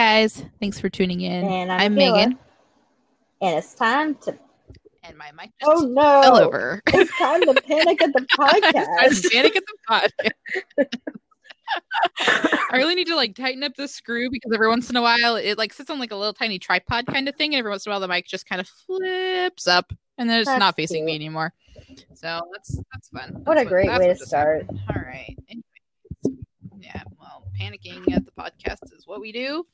Guys, thanks for tuning in. And I'm I'm, Megan, And it's time to. and my mic just Oh no! fell over. It's time to panic at the podcast. panic at the podcast. I really need to like tighten up the screw because every once in a while it like sits on like a little tiny tripod kind of thing, and every once in a while the mic just kind of flips up and then it's That's not facing me anymore. So that's that's fun. What a That's great that's way to start. happened. All right. Anyways, yeah. Well, panicking at the podcast is what we do,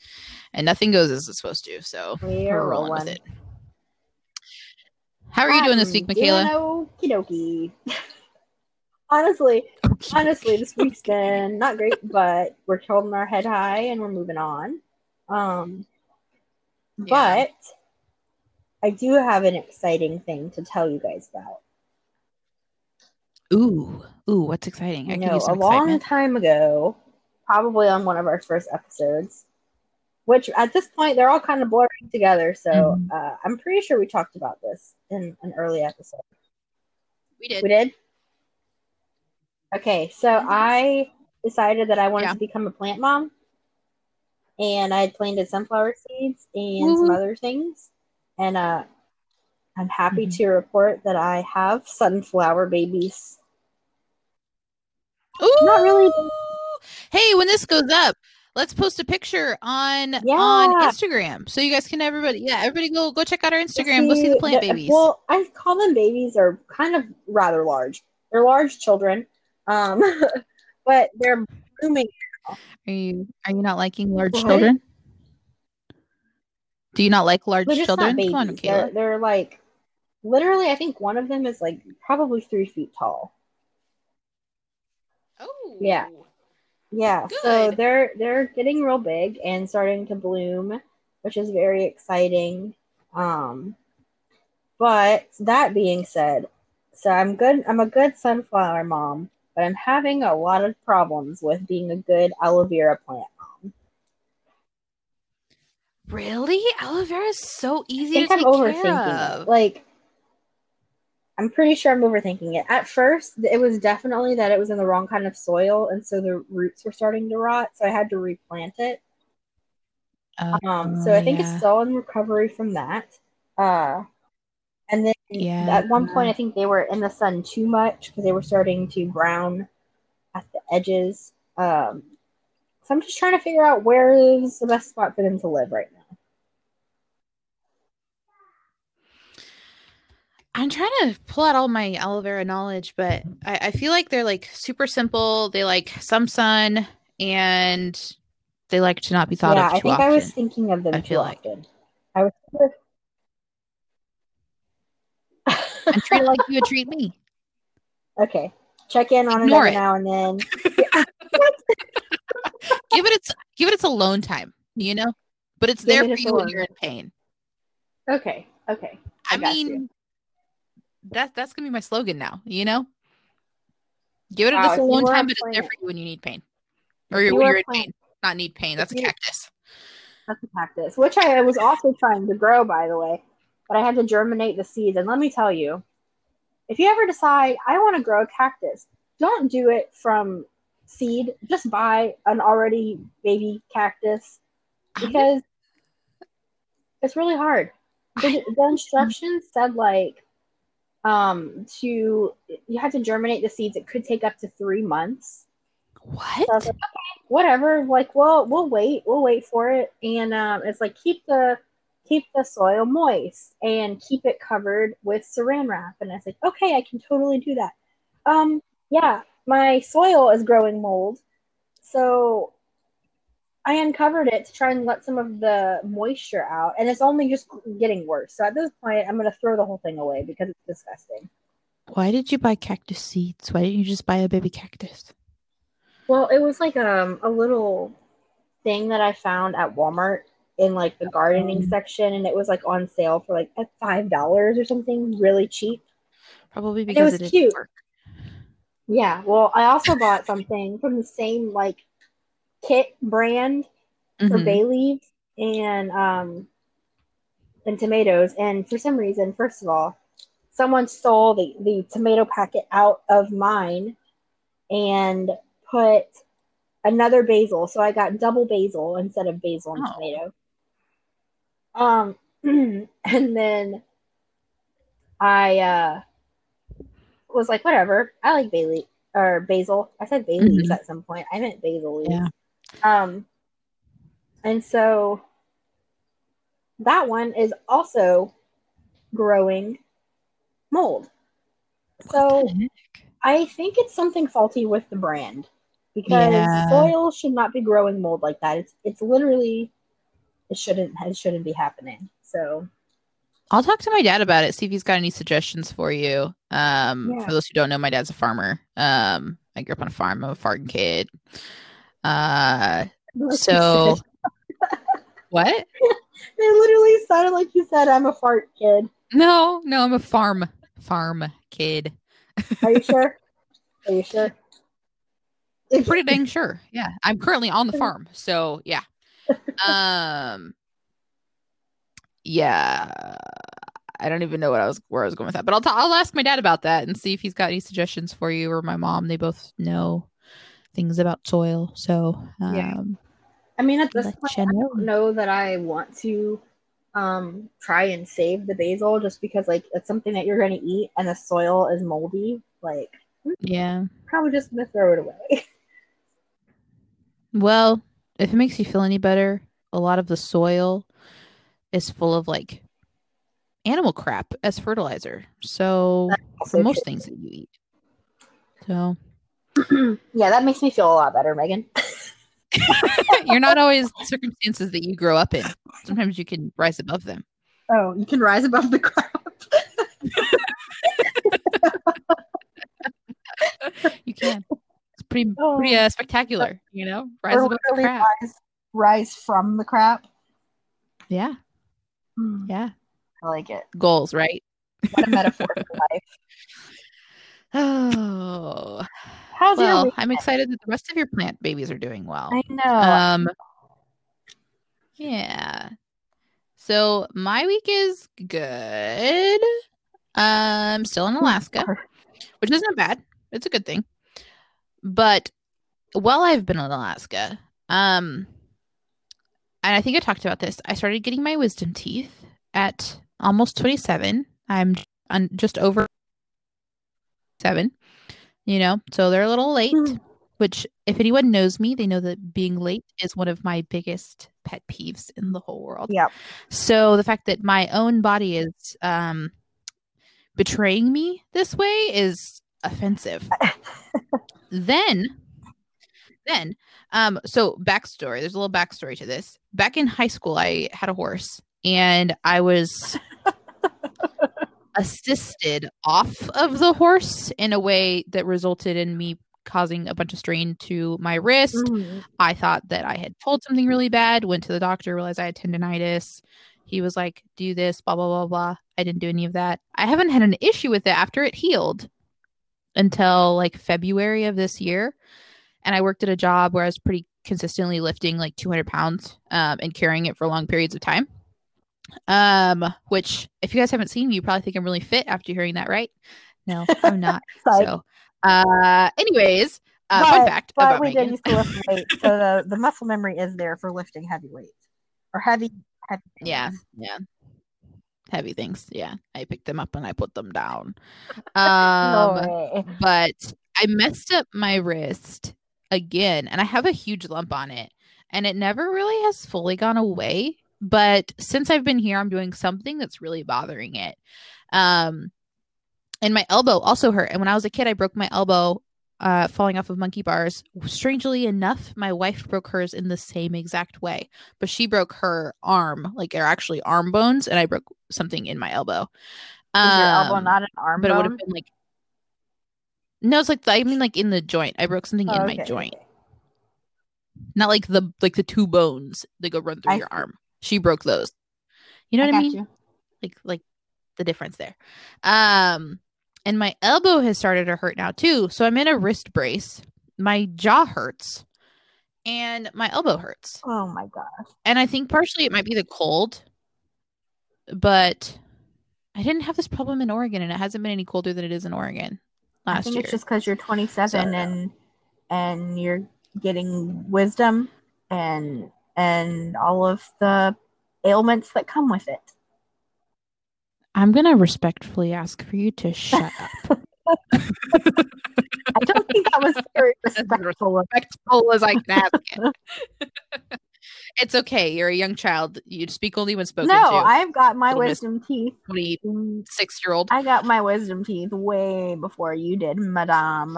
and nothing goes as it's supposed to. So We we're rolling with it. How are you doing this week, Michaela? doing Okie dokie. honestly, honestly, this week's been not great, but we're holding our head high and we're moving on. Um, Yeah. but I do have an exciting thing to tell you guys about. Ooh, ooh, what's exciting? I, I know a some long time ago, probably on one of our first episodes, which at this point they're all kind of blurring together. So Mhm. uh, I'm pretty sure we talked about this in an early episode. We did. We did. Okay, so Mhm. I decided that I wanted Yeah. to become a plant mom, and I had planted sunflower seeds and some other things, and uh, I'm happy Mhm. to report that I have sunflower babies. Ooh. Not really. Hey, when this goes up, let's post a picture on on Instagram so you guys can everybody yeah everybody go go check out our Instagram. Go see the plant babies. Well, I call them babies. They're kind of rather large. They're large children, um, but they're blooming. Are you are you not liking large What? children? Do you not like large They're just children? not babies. Come on, they're, they're like literally. I think one of them is like probably three feet tall. Oh Yeah. Yeah, so they're they're getting real big and starting to bloom, which is very exciting. Um, but that being said, so I'm good. I'm a good sunflower mom, but I'm having a lot of problems with being a good aloe vera plant mom. Really? Aloe vera is so I easy think to I'm take care overthinking of. it. Like, I'm pretty sure I'm overthinking it. At first, it was definitely that it was in the wrong kind of soil, and so the roots were starting to rot. So I had to replant it. Um, so Oh, I think yeah. it's still in recovery from that. Uh, and then Yeah. at one point, I think they were in the sun too much because they were starting to brown at the edges. Um, so I'm just trying to figure out where is the best spot for them to live right now. I'm trying to pull out all my aloe vera knowledge, but mm-hmm. I, I feel like they're like super simple. They like some sun and they like to not be thought of. yeah, I think often. I was thinking of them I too feel like. often. I was. and treat it like you would treat me. okay, check in on Ignore it every now and then. Give it its give it its alone time, you know? But it's Give there it for its you when you're in pain. Okay, okay. I, I mean you. That that's gonna be my slogan now, you know? Give it Wow, you a time, but it's there for you when you need pain. Or you're, when you're in plant- pain. Not need pain. That's a cactus. That's a cactus, which I was also trying to grow, by the way. But I had to germinate the seeds. And let me tell you, if you ever decide I want to grow a cactus, don't do it from seed. Just buy an already baby cactus because it's really hard. The, the instructions said like um to you had to germinate the seeds. It could take up to three months. What? So like, okay, whatever. Like, well, we'll wait. We'll wait for it. And um, it's like keep the keep the soil moist and keep it covered with saran wrap. And I was like, okay, I can totally do that. Um, yeah, my soil is growing mold, so I uncovered it to try and let some of the moisture out, and it's only just getting worse. So at this point, I'm gonna throw the whole thing away because it's disgusting. Why did you buy cactus seeds? Why didn't you just buy a baby cactus? Well, it was like um a little thing that I found at Walmart in like the gardening Um. section, and it was like on sale for like at five dollars or something, really cheap. Probably it because was it, cute. work. Yeah. Well, I also bought something from the same like kit brand for Mhm. bay leaves and um and tomatoes. And for some reason, first of all, someone stole the, the tomato packet out of mine and put another basil. So I got double basil instead of basil and Oh. tomato. Um, and then I uh, was like, whatever. I like Bailey or basil. I said bay leaves Mhm. at some point. I meant basil leaves. Yeah. Um, and so that one is also growing mold. So What the heck? I think it's something faulty with the brand because Yeah. soil should not be growing mold like that. It's it's literally it shouldn't it shouldn't be happening. So I'll talk to my dad about it. See if he's got any suggestions for you. Um, Yeah. for those who don't know, my dad's a farmer. Um, I grew up on a farm. I'm a farm kid. Uh, so what? it literally sounded like you said I'm a fart kid. No, no, I'm a farm farm kid. Are you sure? Are you sure? Pretty dang sure. Yeah, I'm currently on the farm, so yeah. Um, yeah. I don't even know what I was where I was going with that, but I'll i I'll ask my dad about that and see if he's got any suggestions for you or my mom. They both know things about soil, so um, Yeah. I mean, at this point, I don't know that I want to um try and save the basil just because like it's something that you're going to eat and the soil is moldy. Like, Yeah. probably just gonna throw it away. Well, if it makes you feel any better, a lot of the soil is full of like animal crap as fertilizer. So for most things that you eat. So true. yeah, that makes me feel a lot better, Megan. you're not always the circumstances that you grow up in. Sometimes you can rise above them. Oh, you can rise above the crowd. You can. It's pretty Oh. pretty uh, spectacular, you know? Rise Or above the crap. rise, rise from the crap. Yeah. Hmm, Yeah. I like it. Goals, right? What a metaphor for life. Oh. How's Well, week? I'm excited that the rest of your plant babies are doing well. I know. Um yeah. So my week is good. Um I'm still in Alaska, which isn't bad. It's a good thing. But while I've been in Alaska, um and I think I talked about this, I started getting my wisdom teeth at almost 27. I'm just over 7. You know, so they're a little late Mm. which if anyone knows me, they know that being late is one of my biggest pet peeves in the whole world. Yeah. So the fact that my own body is um betraying me this way is offensive. then then um so backstory, there's a little backstory to this. Back in high school, I had a horse and I was assisted off of the horse in a way that resulted in me causing a bunch of strain to my wrist. Mm. I thought that I had pulled something really bad, went to the doctor, realized I had tendonitis. He was like, do this, blah, blah, blah, blah. I didn't do any of that. I haven't had an issue with it after it healed until like February of this year. And I worked at a job where I was pretty consistently lifting like 200 pounds um, and carrying it for long periods of time. Um, which if you guys haven't seen me, you probably think I'm really fit after hearing that, right? No, I'm not. So, uh, anyways, uh, fun fact but about we Megan. did used to lift weights, so the, the muscle memory is there for lifting heavy weights or heavy. heavy Yeah, things. yeah. Heavy things. Yeah. I picked them up and I put them down. Um way. but I messed up my wrist again and I have a huge lump on it and it never really has fully gone away, but since I've been here I'm doing something that's really bothering it. Um and my elbow also hurt and when I was a kid I broke my elbow uh, falling off of monkey bars. Strangely enough, my wife broke hers in the same exact way, but she broke her arm, like they're actually arm bones, and I broke something in my elbow. Is your elbow Um, not an arm but it would have been like no, it's like the, I mean like in the joint. I broke something Oh, in okay, my joint, not like the like the two bones that go run through I your see. arm. She broke those. You know I what I mean? you. like like the difference there. Um and my elbow has started to hurt now too. So I'm in a wrist brace. My jaw hurts and my elbow hurts. Oh my gosh. And I think partially it might be the cold, but I didn't have this problem in Oregon, and it hasn't been any colder than it is in Oregon last I think year. it's just because you're 27 So- and and you're getting wisdom and and all of the ailments that come with it. I'm gonna respectfully ask for you to shut up. I don't think that was very As respectful. Of, respectful as I can ask it. it's okay. You're a young child. You speak only when spoken no, to. I've got my Little wisdom teeth. Twenty-six year old. I got my wisdom teeth way before you did, Madame.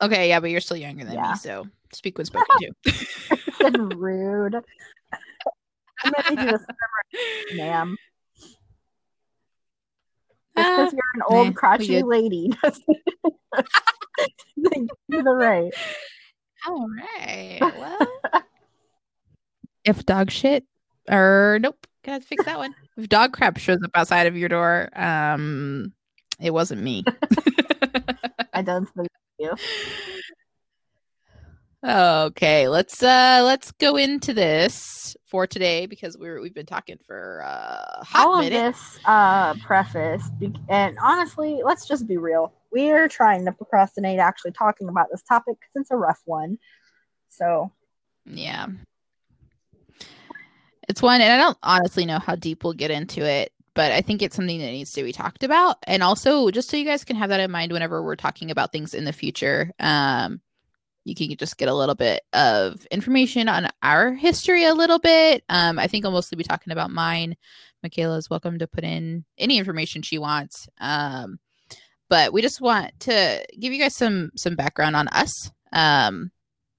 Okay, yeah, but you're still younger than Yeah. me, so speak when spoken to. Rude. I'm gonna need you to serve, ma'am. Just Ah, because you're an old we crotchety lady. doesn't you the right. All right. Well, if dog shit, or nope, gotta fix that one. If dog crap shows up outside of your door, um, it wasn't me. I don't believe you. Okay, let's uh let's go into this for today because we're we've been talking for uh, All of minute. this uh, preface, be- and honestly, let's just be real. We're trying to procrastinate actually talking about this topic because it's a rough one. So, Yeah. It's one, and I don't honestly know how deep we'll get into it, but I think it's something that needs to be talked about. And also, just so you guys can have that in mind whenever we're talking about things in the future, um, you can just get a little bit of information on our history a little bit. Um, I think I'll mostly be talking about mine. Michaela is welcome to put in any information she wants. Um, but we just want to give you guys some some background on us um,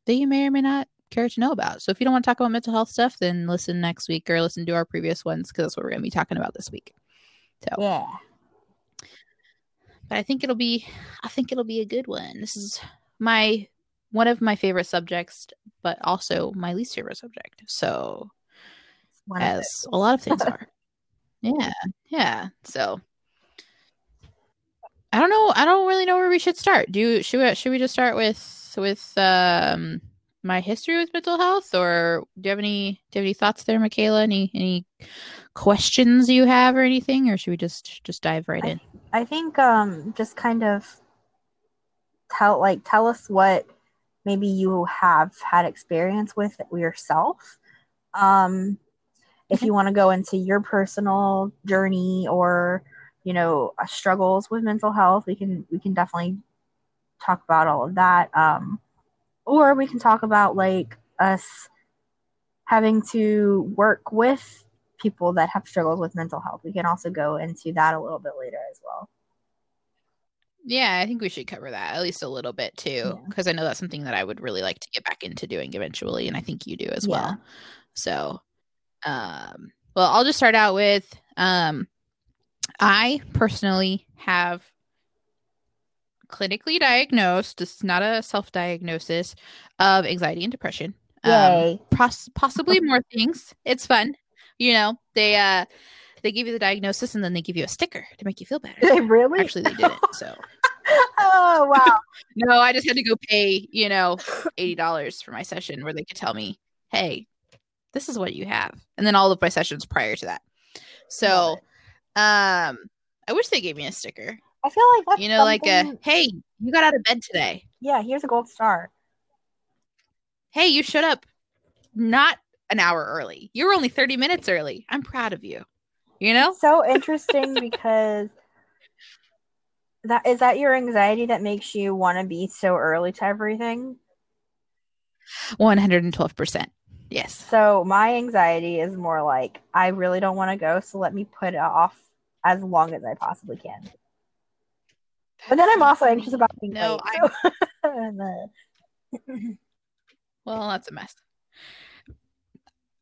that you may or may not care to know about. So if you don't want to talk about mental health stuff, then listen next week or listen to our previous ones because that's what we're going to be talking about this week. So, yeah. but I think it'll be, I think it'll be a good one. This is my one of my favorite subjects, but also my least favorite subject. So One as a lot of things are. Yeah, yeah. So I don't know. I don't really know where we should start. Do you, should we should we just start with with um my history with mental health, or do you have any do you have any thoughts there, Michaela? Any any questions you have or anything, or should we just just dive right I- in? I think um just kind of tell like tell us what maybe you have had experience with yourself. Um if you want to go into your personal journey or you know uh, struggles with mental health, we can we can definitely talk about all of that. Um or we can talk about like us having to work with people that have struggled with mental health. We can also go into that a little bit later as well. Yeah, I think we should cover that at least a little bit too, Yeah. because I know that's something that I would really like to get back into doing eventually, and I think you do as Yeah. well. So, um, well, I'll just start out with um, I personally have clinically diagnosed. This is not a self-diagnosis of anxiety and depression. Um, Yay. possibly more things. It's fun, you know. They uh, they give you the diagnosis and then they give you a sticker to make you feel better. They really? Actually, they didn't. So. oh wow. No, I just had to go pay, you know, eighty dollars for my session where they could tell me, "Hey, this is what you have," and then all of my sessions prior to that. So, um, I wish they gave me a sticker. I feel like You know, like a, "Hey, you got out of bed today. yeah. Here's a gold star. Hey, you showed up not an hour early. You were only thirty minutes early. I'm proud of you." You know, So interesting because that is that your anxiety that makes you want to be so early to everything. one hundred and twelve percent. Yes. So my anxiety is more like I really don't want to go, so let me put it off as long as I possibly can. But then I'm also anxious about being No, late. so- uh, Well, that's a mess.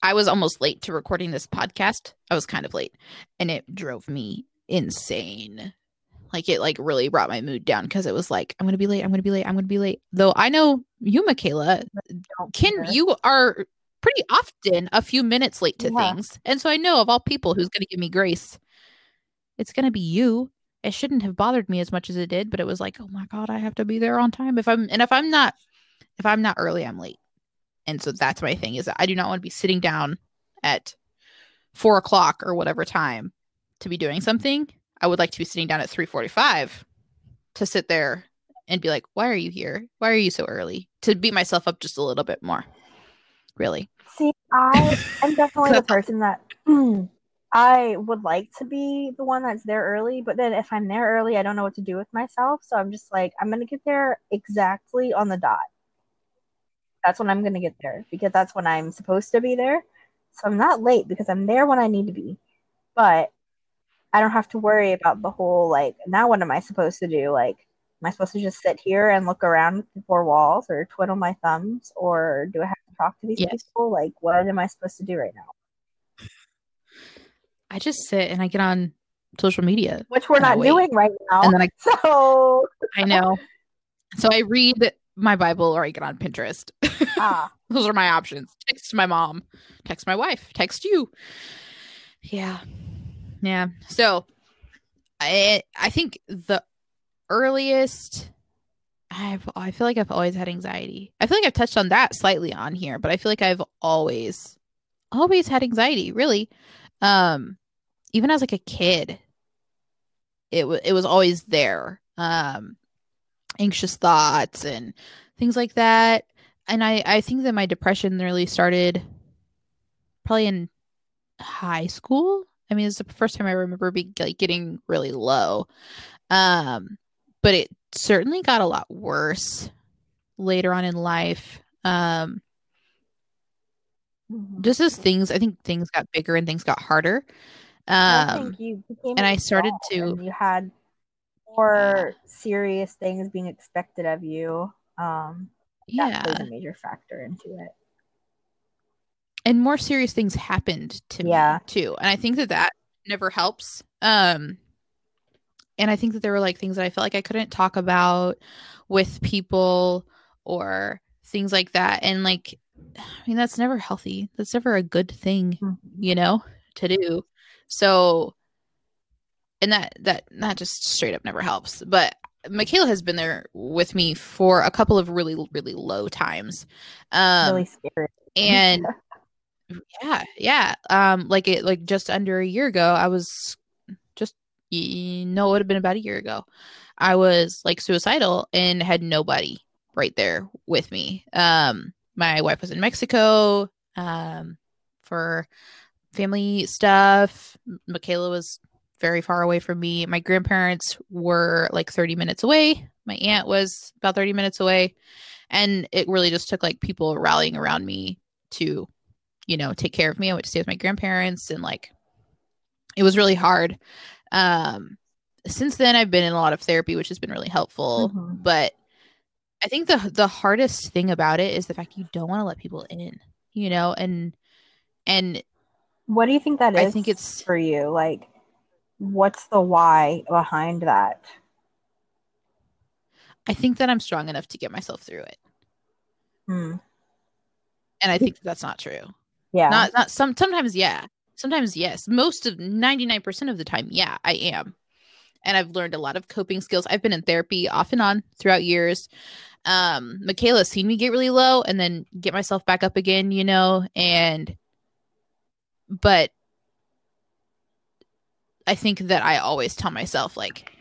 I was almost late to recording this podcast. I was kind of late, and it drove me insane. Like it like really brought my mood down because it was like I'm gonna be late. I'm gonna be late. I'm gonna be late. Though I know you, Michaela, can you are pretty often a few minutes late to Yeah. things, and so I know of all people who's gonna give me grace, it's gonna be you. It shouldn't have bothered me as much as it did, but it was like, oh my god, I have to be there on time. If I'm and if I'm not, if I'm not early, I'm late. And so that's my thing is I do not want to be sitting down at four o'clock or whatever time to be doing something, I would like to be sitting down at 3:45 to sit there and be like, "Why are you here? Why are you so early?" To beat myself up just a little bit more. Really. See, I am definitely the person that I would like to be the one that's there early, but then if I'm there early, I don't know what to do with myself. So I'm just like, I'm going to get there exactly on the dot. That's when I'm going to get there because that's when I'm supposed to be there. So I'm not late because I'm there when I need to be. But I don't have to worry about the whole like, now what am I supposed to do? Like, am I supposed to just sit here and look around the four walls or twiddle my thumbs or do I have to talk to these Yes. people? Like, what am I supposed to do right now? I just sit and I get on social media. Which we're not doing right now. And then I so, I know. So I read my Bible or I get on Pinterest. ah, Those are my options. Text my mom, text my wife, text you. Yeah. Yeah. So I I think the earliest I've I feel like I've always had anxiety. I feel like I've touched on that slightly on here, but I feel like I've always always had anxiety, really. Um even as like a kid. It was it was always there. Um anxious thoughts and things like that and I I think that my depression really started probably in high school. I mean, it's the first time I remember be like getting really low. Um, but it certainly got a lot worse later on in life. Um, mhm. just as things, I think things got bigger and things got harder. I Um, think you became and I started to- you had more serious things being expected of you. Um, yeah. that plays a major factor into it. and more serious things happened to Yeah. me too and i think that that never helps um and i think that there were like things that i felt like i couldn't talk about with people or things like that and like i mean that's never healthy that's never a good thing Mhm. you know to do so and that that that just straight up never helps. But michaela has been there with me for a couple of really really low times. Um really scary. and yeah yeah. Um like it like just under a year ago i was just you know it would have been about a year ago. I was like suicidal and had nobody right there with me. Um my wife was in mexico um for family stuff. Michaela was very far away from me. My grandparents were like 30 minutes away. My aunt was about 30 minutes away. And it really just took like people rallying around me to you know take care of me. I went to stay with my grandparents and like it was really hard. Um since then i've been in a lot of therapy which has been really helpful. Mhm. but i think the the hardest thing about it is the fact you don't want to let people in you know and and What do you think that is I think it's- for you? Like, what's the why behind that? i think that i'm strong enough to get myself through it. Hmm. and i think that that's not true. Yeah. not not some sometimes yeah. Sometimes yes. Most of 99% of the time yeah i am. And i've learned a lot of coping skills. I've been in therapy off and on throughout years. Um michaela's seen me get really low and then get myself back up again you know and but i think that i always tell myself like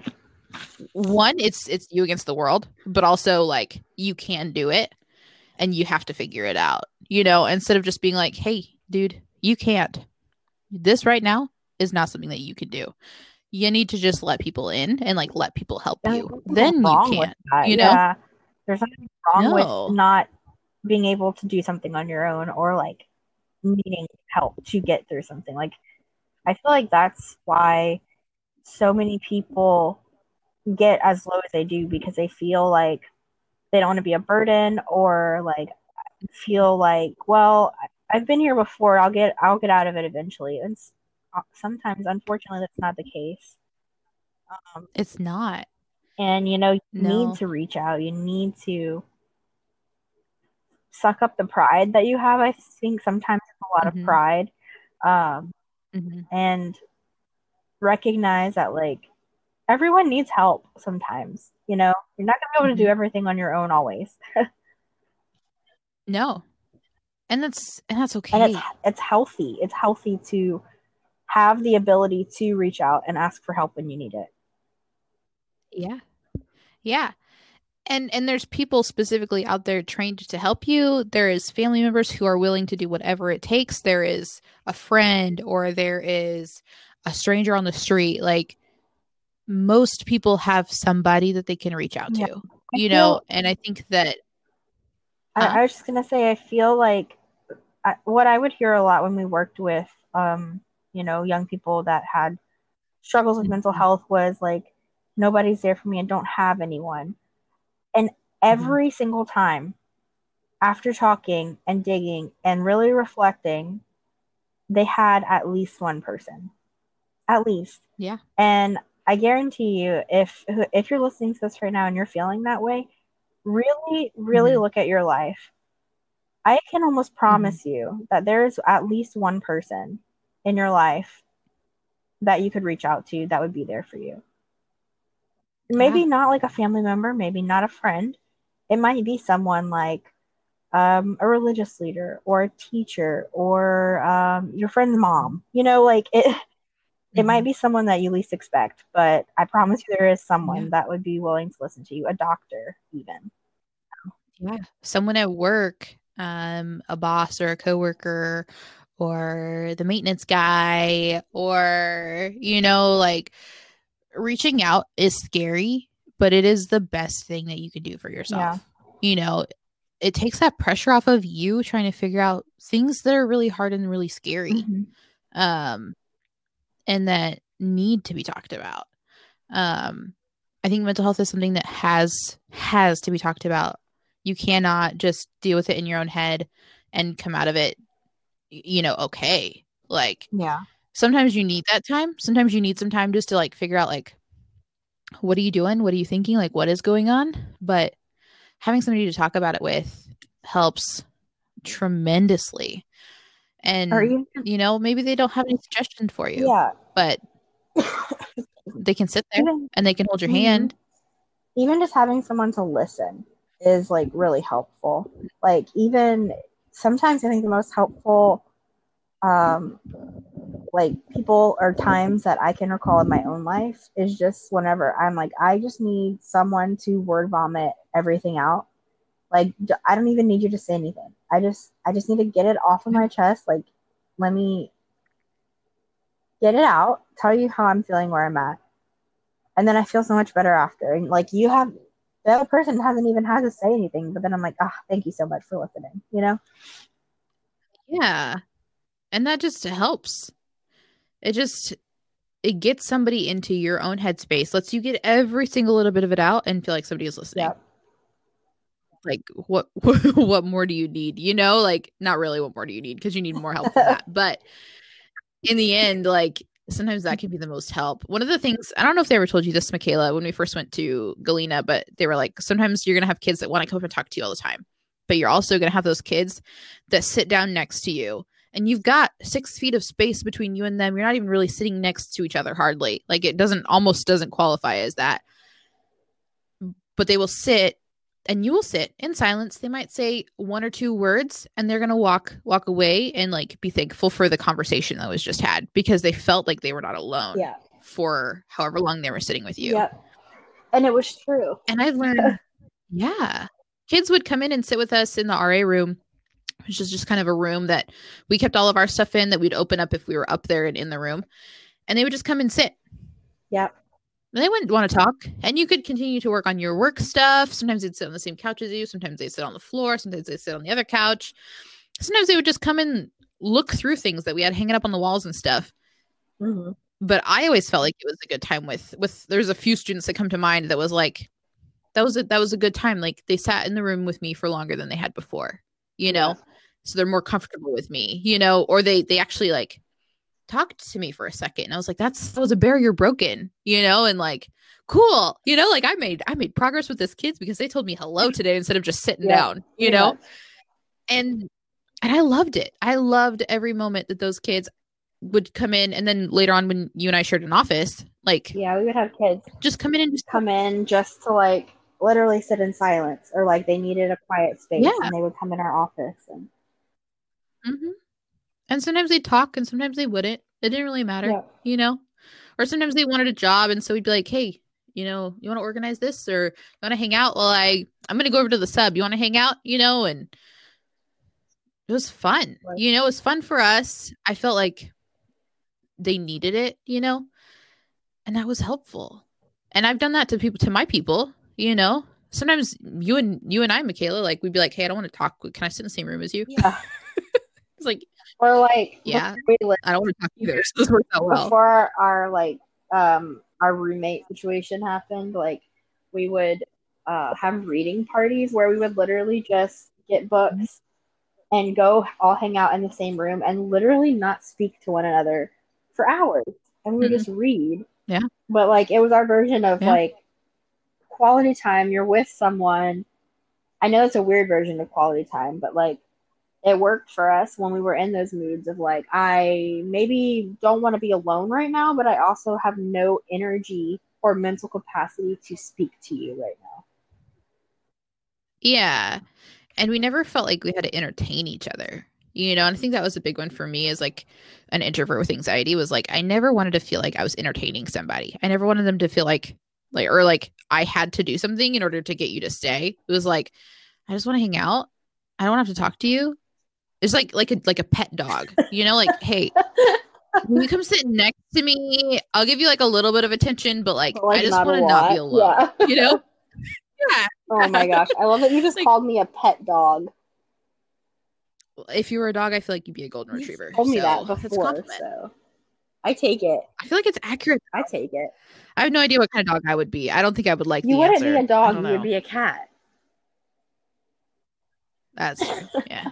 one it's it's you against the world but also like you can do it and you have to figure it out you know instead of just being like hey dude you can't this right now is not something that you can do you need to just let people in and like let people help There's you then you can you know? Yeah. There's nothing wrong No. with not being able to do something on your own or like needing help to get through something. Like, I feel like that's why so many people get as low as they do because they feel like they don't want to be a burden or like feel like, well, I've been here before. I'll get I'll get out of it eventually. And uh, sometimes, unfortunately, that's not the case. Um, it's not and you know you No. need to reach out you need to suck up the pride that you have i think sometimes it's a lot Mhm. of pride um, Mhm. and recognize that like everyone needs help sometimes you know you're not going to be able to do Mhm. everything on your own always no and that's and that's and okay it's it's healthy it's healthy to have the ability to reach out and ask for help when you need it. Yeah. Yeah. And and there's people specifically out there trained to help you. There is family members who are willing to do whatever it takes. There is a friend or there is a stranger on the street. Like most people have somebody that they can reach out to. Yeah. You feel- know, and I think that Huh? I, I was just gonna say, I feel like I, what I would hear a lot when we worked with, um, you know, young people that had struggles with mental Mhm. health was like, nobody's there for me and don't have anyone. And Mm-hmm. every single time, after talking and digging and really reflecting, they had at least one person, at least. Yeah. And I guarantee you, if if you're listening to this right now and you're feeling that way, really, really Mhm. look at your life. I can almost Mm-hmm. promise you that there is at least one person in your life that you could reach out to that would be there for you. Maybe Yeah. not like a family member, maybe not a friend. It might be someone like um, a religious leader or a teacher or um, your friend's mom. You know, like it. It might Mhm. be someone that you least expect, but I promise you there is someone Yeah. that would be willing to listen to you, a doctor even. Yeah. Someone at work, um, a boss or a coworker or the maintenance guy or you know, like reaching out is scary, but it is the best thing that you can do for yourself. You know, it takes that pressure off of you trying to figure out things that are really hard and really scary. Mhm. um and that need to be talked about um i think mental health is something that has has to be talked about you cannot just deal with it in your own head and come out of it you know okay like Yeah. Sometimes you need that time sometimes you need some time just to like figure out like what are you doing what are you thinking like what is going on but having somebody to talk about it with helps tremendously and even you know maybe they don't have any suggestion for you yeah. but they can sit there even and they can hold your Mhm. hand even just having someone to listen is like really helpful. Like even sometimes I think the most helpful um like people or times that I can recall in my own life is just whenever I'm like I just need someone to word vomit everything out. Like I don't even need you to say anything. I just I just need to get it off of my chest like let me get it out, tell you how I'm feeling where I'm at. And then I feel so much better after. And like you have the other person hasn't even had to say anything, but then I'm like, ah, thank you so much for listening. You know? yeah and that just helps it just it gets somebody into your own headspace lets you get every single little bit of it out and feel like somebody is listening. Yep. like what what more do you need? You know like not really what more do you need because you need more help than that. But in the end like sometimes that can be the most help. One of the things i don't know if they ever told you this michaela when we first went to galena but they were like sometimes you're gonna have kids that want to come up and talk to you all the time but you're also gonna have those kids that sit down next to you and you've got six feet of space between you and them you're not even really sitting next to each other hardly like it doesn't almost doesn't qualify as that but they will sit and you will sit in silence they might say one or two words and they're going to walk walk away and like be thankful for the conversation that was just had because they felt like they were not alone Yeah. for however long they were sitting with you Yep. And it was true. and i've learned yeah kids would come in and sit with us in the ra room which is just kind of a room that we kept all of our stuff in that we'd open up if we were up there and in the room. And they would just come and sit. Yep. And they wouldn't want to talk. And you could continue to work on your work stuff. Sometimes they'd sit on the same couch as you. Sometimes they sit on the floor. Sometimes they sit on the other couch. Sometimes they would just come and look through things that we had hanging up on the walls and stuff. Mhm. but i always felt like it was a good time with with there's a few students that come to mind that was like that was a that was a good time. Like they sat in the room with me for longer than they had before you know so they're more comfortable with me you know or they they actually like talked to me for a second and i was like that's that was a barrier broken you know and like cool you know like i made i made progress with this kids because they told me hello mm-hmm. today instead of just sitting Yeah, down you pretty know? And and i loved it. I loved every moment that those kids would come in and then later on when you and i shared an office like Yeah, we would have kids just come in and just come in just to like literally sit in silence or like they needed a quiet space Yeah. and they would come in our office and Mhm. and sometimes they'd talk and sometimes they wouldn't It didn't really matter, Yeah. you know? Or sometimes they wanted a job and so we'd be like, "Hey, you know, you want to organize this or you want to hang out? Well, I I'm going to go over to the sub. You want to hang out, you know?" And it was fun. Right. You know, it was fun for us. I felt like they needed it, you know? And that was helpful. And I've done that to people to my people, you know? Sometimes you and you and I, Michaela, like we'd be like, "Hey, I don't want to talk. Can I sit in the same room as you?" Yeah. It's like, Or like Yeah. before we lived- I don't want to talk either. So this works out well. before our, our like um our roommate situation happened, like we would uh have reading parties where we would literally just get books and go all hang out in the same room and literally not speak to one another for hours. And we would Mhm. just read. Yeah. But like it was our version of Yeah. like quality time. You're with someone. I know it's a weird version of quality time, but like it worked for us when we were in those moods of like I maybe don't want to be alone right now, but I also have no energy or mental capacity to speak to you right now. Yeah. And we never felt like we had to entertain each other. You know, and I think that was a big one for me as like an introvert with anxiety was like I never wanted to feel like I was entertaining somebody. I never wanted them to feel like like or like I had to do something in order to get you to stay. It was like I just want to hang out. I don't have to talk to you. It's like like a like a pet dog. You know, like hey, when you come sit next to me, I'll give you like a little bit of attention, but like, like, I just want to not be alone. Yeah. You know? yeah. Oh my gosh. I love that you just Like- called me a pet dog. If you were a dog, I feel like you'd be a golden You retriever. told me so that before, so I take it. I feel like it's accurate. I take it. I have no idea what kind of dog I would be. I don't think I would like You wouldn't answer. be a dog, you would be a cat. That's true. Yeah.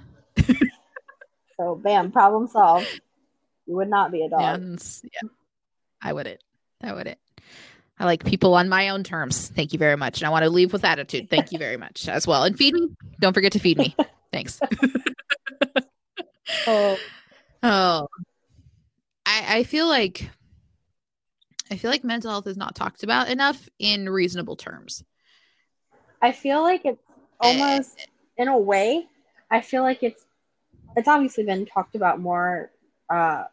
So bam, problem solved. You would not be a dog. yeah. yeah. I wouldn't. I wouldn't. I like people on my own terms. Thank you very much. And I want to leave with attitude. Thank you very much as well. And feed me. Don't forget to feed me. Thanks. Oh, Oh, I I feel like I feel like mental health is not talked about enough in reasonable terms. I feel like it's eh. almost in a way, I feel like it's it's obviously been talked about more uh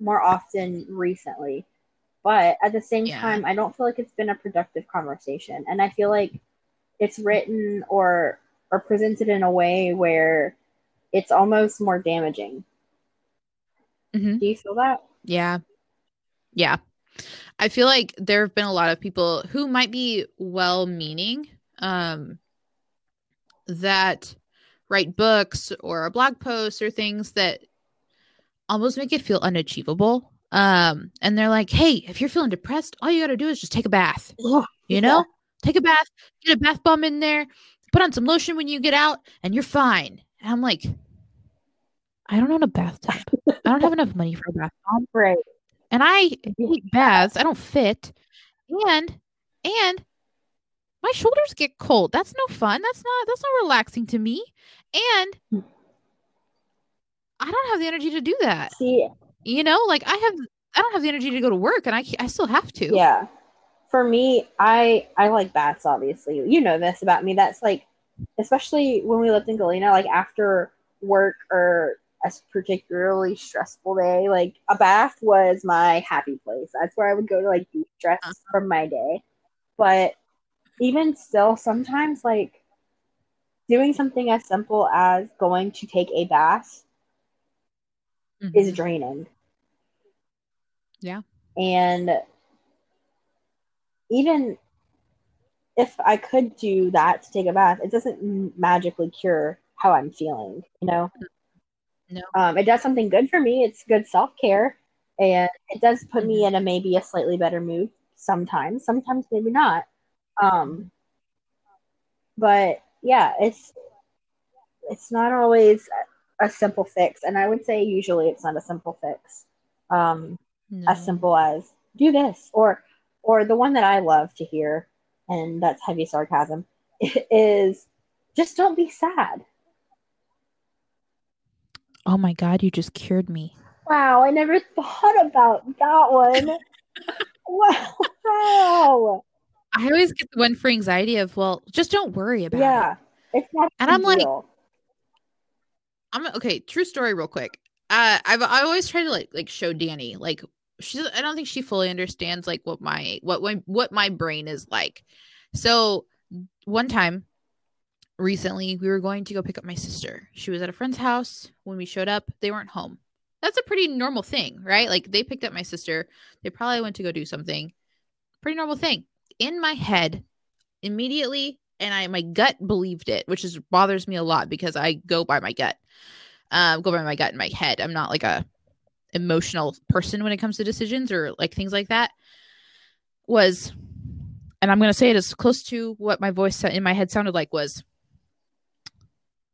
more often recently. But at the same Yeah. time, I don't feel like it's been a productive conversation. And I feel like it's written or or presented in a way where it's almost more damaging. Mhm. Do you feel that? Yeah. Yeah. I feel like there have been a lot of people who might be well meaning um that write books or blog posts or things that almost make it feel unachievable. Um and they're like, "Hey, if you're feeling depressed, all you got to do is just take a bath." You Yeah. know? Take a bath, get a bath bomb in there, put on some lotion when you get out and you're fine. And I'm like, I don't own a bathtub. I don't have enough money for a bath bomb Right. and I hate baths. I don't fit, and and my shoulders get cold. That's no fun. That's not that's not relaxing to me. And I don't have the energy to do that. See, You know, like I have I don't have the energy to go to work, and I I still have to. Yeah. For me, I I like baths obviously. You know this about me. That's like especially when we lived in Galena, like after work or a particularly stressful day, like a bath was my happy place. That's where I would go to like de-stress Uh-huh. from my day. But even still, sometimes like doing something as simple as going to take a bath Mhm. is draining. Yeah. And even if I could do that to take a bath, it doesn't magically cure how I'm feeling, you know? No. Um, it does something good for me. It's good self care. And it does put me Mhm. in a maybe a slightly better mood sometimes, sometimes maybe not. Um, but yeah, it's it's not always a simple fix, and I would say usually it's not a simple fix. Um, No. as simple as do this, or or the one that I love to hear, and that's heavy sarcasm, is just don't be sad. Oh my god, you just cured me. Wow, I never thought about that one. wow. I always get the one for anxiety of, well, just don't worry about it. Yeah. It's not And I'm like- I'm okay. True story, real quick. uh, I've I always try to like like show Danny like she I don't think she fully understands like what my what my what my brain is like. So one time recently we were going to go pick up my sister. She was at a friend's house when we showed up. They weren't home. That's a pretty normal thing, right? Like they picked up my sister. They probably went to go do something. Pretty normal thing. In my head, immediately and I my gut believed it, which is bothers me a lot because I go by my gut. Um, go by my gut in my head. I'm not like a emotional person when it comes to decisions or like things like that. Was, and I'm gonna say it as close to what my voice in my head sounded like was.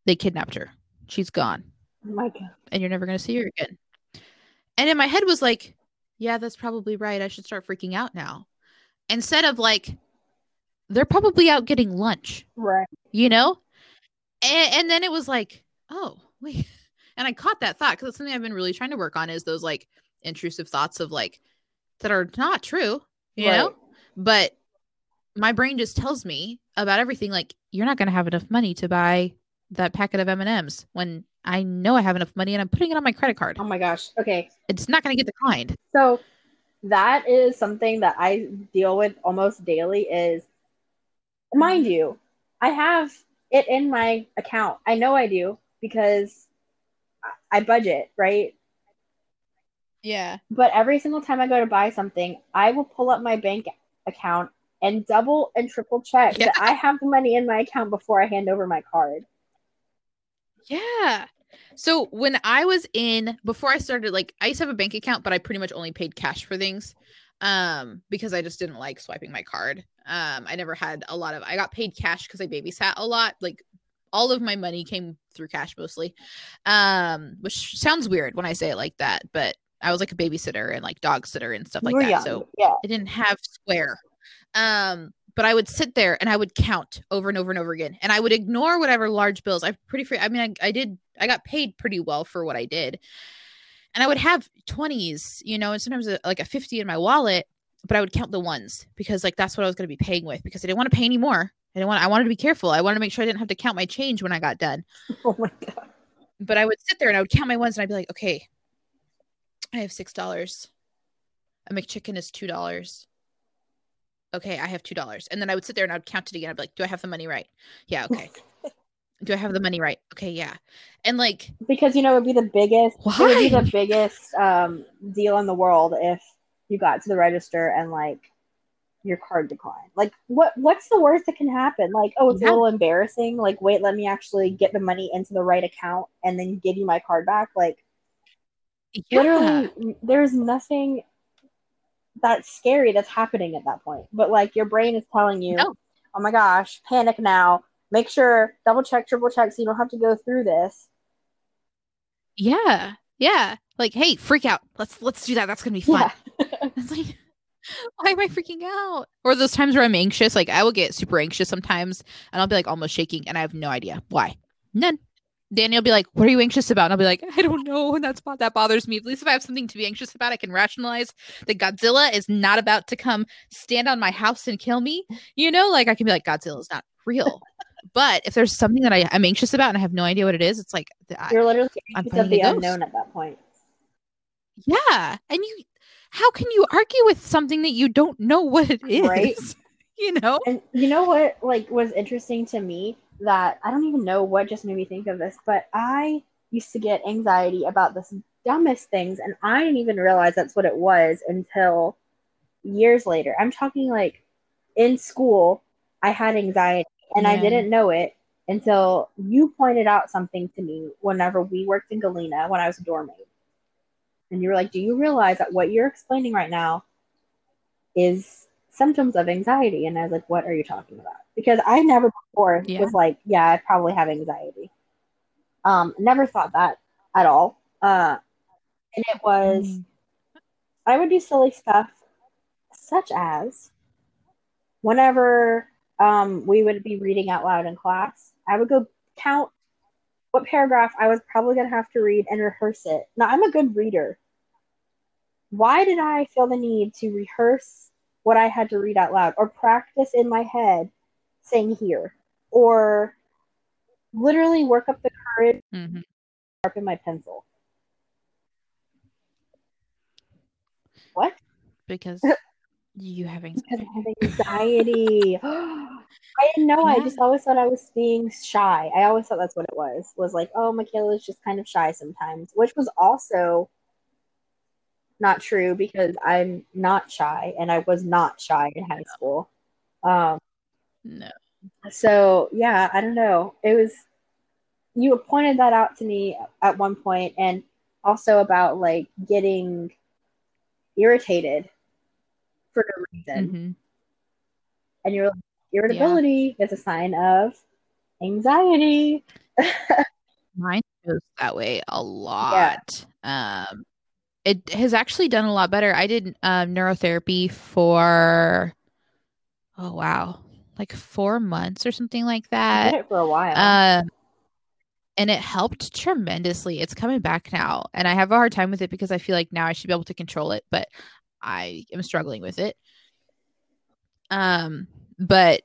They kidnapped her. She's gone. Oh my god. And you're never gonna see her again. And in my head was like, yeah, that's probably right. I should start freaking out now. Instead of like, they're probably out getting lunch. Right. You know? And, and then it was like, oh, wait. And I caught that thought because it's something I've been really trying to work on is those like intrusive thoughts of like that are not true, you Right. know? But my brain just tells me about everything like you're not going to have enough money to buy that packet of M&Ms when I know I have enough money and I'm putting it on my credit card. Oh my gosh. Okay. It's not going to get declined. So that is something that I deal with almost daily is mind you, I have it in my account. I know I do because I- budget, right? Yeah. But every single time I go to buy something, I will pull up my bank account and double and triple check Yeah. that I have the money in my account before I hand over my card. Yeah. So when I was in before I started like I used to have a bank account but I pretty much only paid cash for things um because I just didn't like swiping my card. Um I never had a lot of I got paid cash cuz I babysat a lot like all of my money came through cash mostly. Um which sounds weird when I say it like that, but I was like a babysitter and like dog sitter and stuff like were that. young. So yeah. I didn't have Square. Um, but I would sit there and I would count over and over and over again, and I would ignore whatever large bills. I'm pretty free. I mean, I, I did. I got paid pretty well for what I did, and I would have twenties, you know, and sometimes a, like a fifty in my wallet. But I would count the ones because like that's what I was going to be paying with because I didn't want to pay anymore. I didn't want. I wanted to be careful. I wanted to make sure I didn't have to count my change when I got done Oh my god. but I would sit there and I would count my ones and I'd be like, okay, I have six dollars. A McChicken is two dollars. Okay, I have two dollars. And then I would sit there and I would count it again. I'd be like, do I have the money right? Yeah, okay. do I have the money right? Okay, yeah. And like, Because you know it would be the biggest it would be Why? the biggest um deal in the world if you got to the register and like your card declined. Like what what's the worst that can happen? Like, oh it's Yeah. a little embarrassing. Like, wait, let me actually get the money into the right account and then give you my card back. Like yeah. literally there's nothing that's scary that's happening at that point. But like your brain is telling you, No. oh my gosh, panic now. Make sure double check, triple check so you don't have to go through this. Yeah. Yeah. Like, hey, freak out. Let's let's do that. That's gonna be fun. It's like, why am I freaking out? Or those times where I'm anxious, like I will get super anxious sometimes and I'll be like almost shaking and I have no idea why. None. Daniel will be like, What are you anxious about? And I'll be like, I don't know. And that's that bothers me. At least if I have something to be anxious about, I can rationalize that Godzilla is not about to come stand on my house and kill me. You know, like I can be like, Godzilla is not real. but if there's something that I, I'm anxious about and I have no idea what it is, it's like You're literally I'm anxious of the unknown at that point. Yeah. And you how can you argue with something that you don't know what it is? Right. You know? And you know what like was interesting to me that I don't even know what just made me think of this, but I used to get anxiety about the dumbest things and I didn't even realize that's what it was until years later. I'm talking like in school I had anxiety and I didn't know it until you pointed out something to me whenever we worked in Galena when I was a dorm maid. And you were like, Do you realize that what you're explaining right now is symptoms of anxiety? And I was like, What are you talking about? Because I never before Yeah. was like, Yeah, I probably have anxiety. Um, never thought that at all. Uh, and it was, Mm. I would do silly stuff such as whenever um, we would be reading out loud in class. I would go count what paragraph I was probably going to have to read and rehearse it. Now, I'm a good reader. Why did I feel the need to rehearse what I had to read out loud or practice in my head saying here or literally work up the courage mm-hmm. sharpen my pencil? What? Because you have Because anxiety. I have anxiety. I didn't know. I just always thought I was being shy. I always thought that's what it was. Was like, oh, Michaela's just kind of shy sometimes, which was also not true because I'm not shy and I was not shy in high school. Um, No. so yeah, I don't know. It was you pointed that out to me at one point, and also about like getting irritated for no reason, Mhm. and you're like, irritability is a sign of anxiety. Mine goes that way a lot. Um, it has actually done a lot better. I did um, neurotherapy for, oh wow, like four months or something like I that. did it for a while. Um, and it helped tremendously. It's coming back now, and I have a hard time with it because I feel like now I should be able to control it, but I am struggling with it. Um, but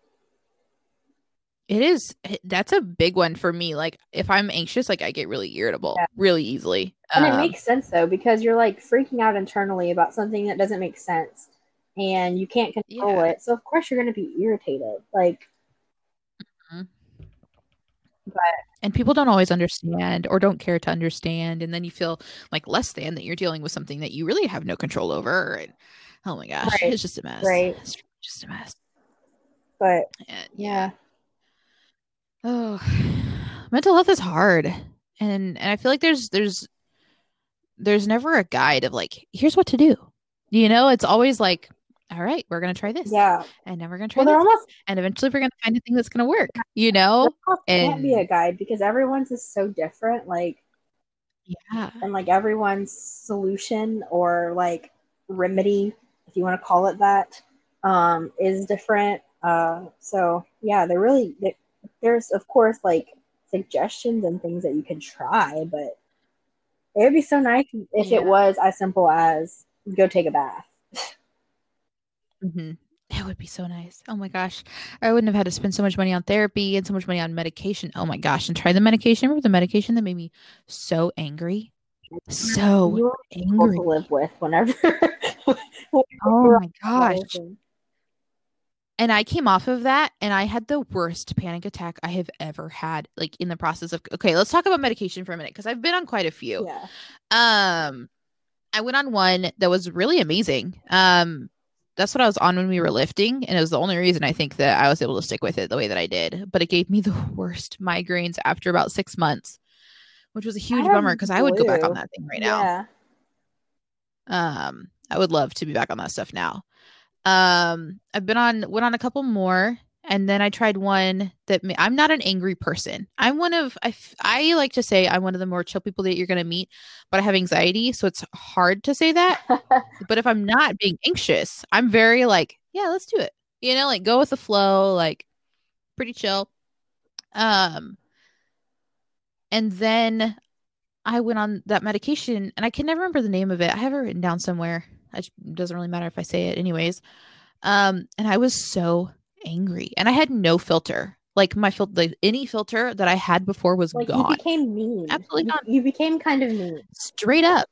it is that's a big one for me. Like if I'm anxious, like I get really irritable Yeah. really easily. and it Um, makes sense though because you're like freaking out internally about something that doesn't make sense, and you can't control Yeah. it. So of course you're going to be irritated. Like and people don't always understand or don't care to understand and then you feel like less than that you're dealing with something that you really have no control over and oh my gosh Right, it's just a mess. right. it's just a mess. But And, yeah, oh mental health is hard and and i feel like there's there's there's never a guide of like here's what to do. You know it's always like all right we're gonna try this yeah. and then we're gonna try Well, this almost and eventually we're gonna find a thing that's gonna work you know almost can't be a guide because everyone's is so different. Like yeah and like everyone's solution or like remedy, if you want to call it that, um, is different. Uh, so yeah, they're really they- there's of course like suggestions and things that you can try, but it would be so nice if Yeah. it was as simple as go take a bath. Hmm It would be so nice. Oh my gosh. I wouldn't have had to spend so much money on therapy and so much money on medication. Oh my gosh. And try the medication. Remember the medication that made me so angry? So angry. to live with whenever. whenever Oh my gosh. And I came off of that and I had the worst panic attack I have ever had. Like in the process of, okay, let's talk about medication for a minute because I've been on quite a few. Yeah. Um, I went on one that was really amazing. Um, that's what I was on when we were lifting, and it was the only reason I think that I was able to stick with it the way that I did. But it gave me the worst migraines after about six months, which was a huge bummer because I would go back on that thing right now. Yeah. Um, I would love to be back on that stuff now. Um, I've been on went on a couple more, and then I tried one that ma- I'm not an angry person. I'm one of I f- I like to say I'm one of the more chill people that you're gonna meet, but I have anxiety, so it's hard to say that. but if I'm not being anxious, I'm very like, yeah, let's do it. You know, like go with the flow, like pretty chill. Um, and then I went on that medication, and I can never remember the name of it. I have it written down somewhere. It doesn't really matter if I say it, anyways. Um, and I was so angry, and I had no filter. Like my filter, like any filter that I had before was like gone. you became mean. Absolutely You- not. You became kind of mean. straight up.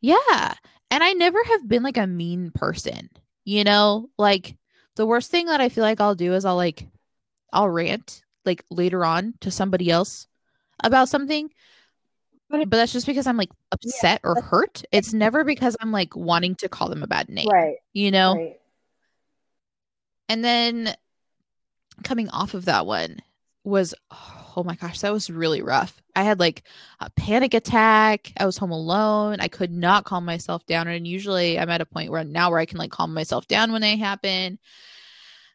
Yeah. And I never have been like a mean person, you know? Like the worst thing that I feel like I'll do is I'll like I'll rant like later on to somebody else about something. But it- But that's just because I'm like upset or hurt. It's never because I'm like wanting to call them a bad name, Right. you know? Right. And then coming off of that one was oh my gosh, that was really rough. I had like a panic attack. I was home alone. I could not calm myself down. And usually I'm at a point where now where I can like calm myself down when they happen.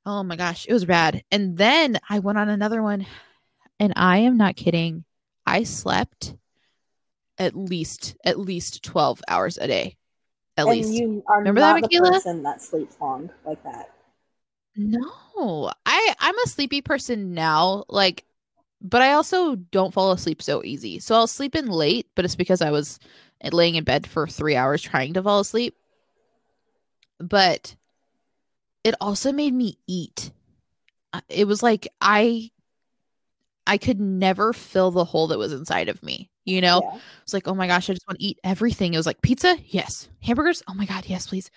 Oh my gosh, it was bad. And then I went on another one and I am not kidding. I slept at least at least 12 hours a day. At and least. you are Remember that, not the Michaela? person that sleeps long like that. No, I I'm a sleepy person now. Like, but I also don't fall asleep so easy. So I'll sleep in late, but it's because I was laying in bed for three hours trying to fall asleep. But it also made me eat. It was like I I could never fill the hole that was inside of me. You know, Yeah. it's like, oh my gosh, I just want to eat everything. It was like pizza, yes. Hamburgers, oh my god, yes, please.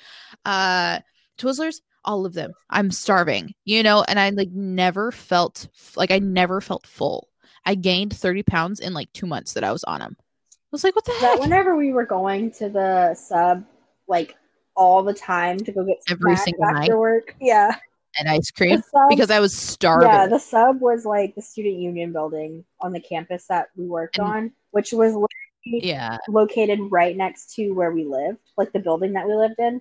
Uh, Twizzlers, all of them. I'm starving, you know, and I like never felt like I never felt full. I gained 30 pounds in like two months that I was on them. I was like, what the That whenever we were going to the sub, like all the time to go get Every single after night? work. Yeah. And ice cream sub, because I was starving. yeah, the sub was like the student union building on the campus that we worked And- on, which was yeah. located right next to where we lived, like the building that we lived in.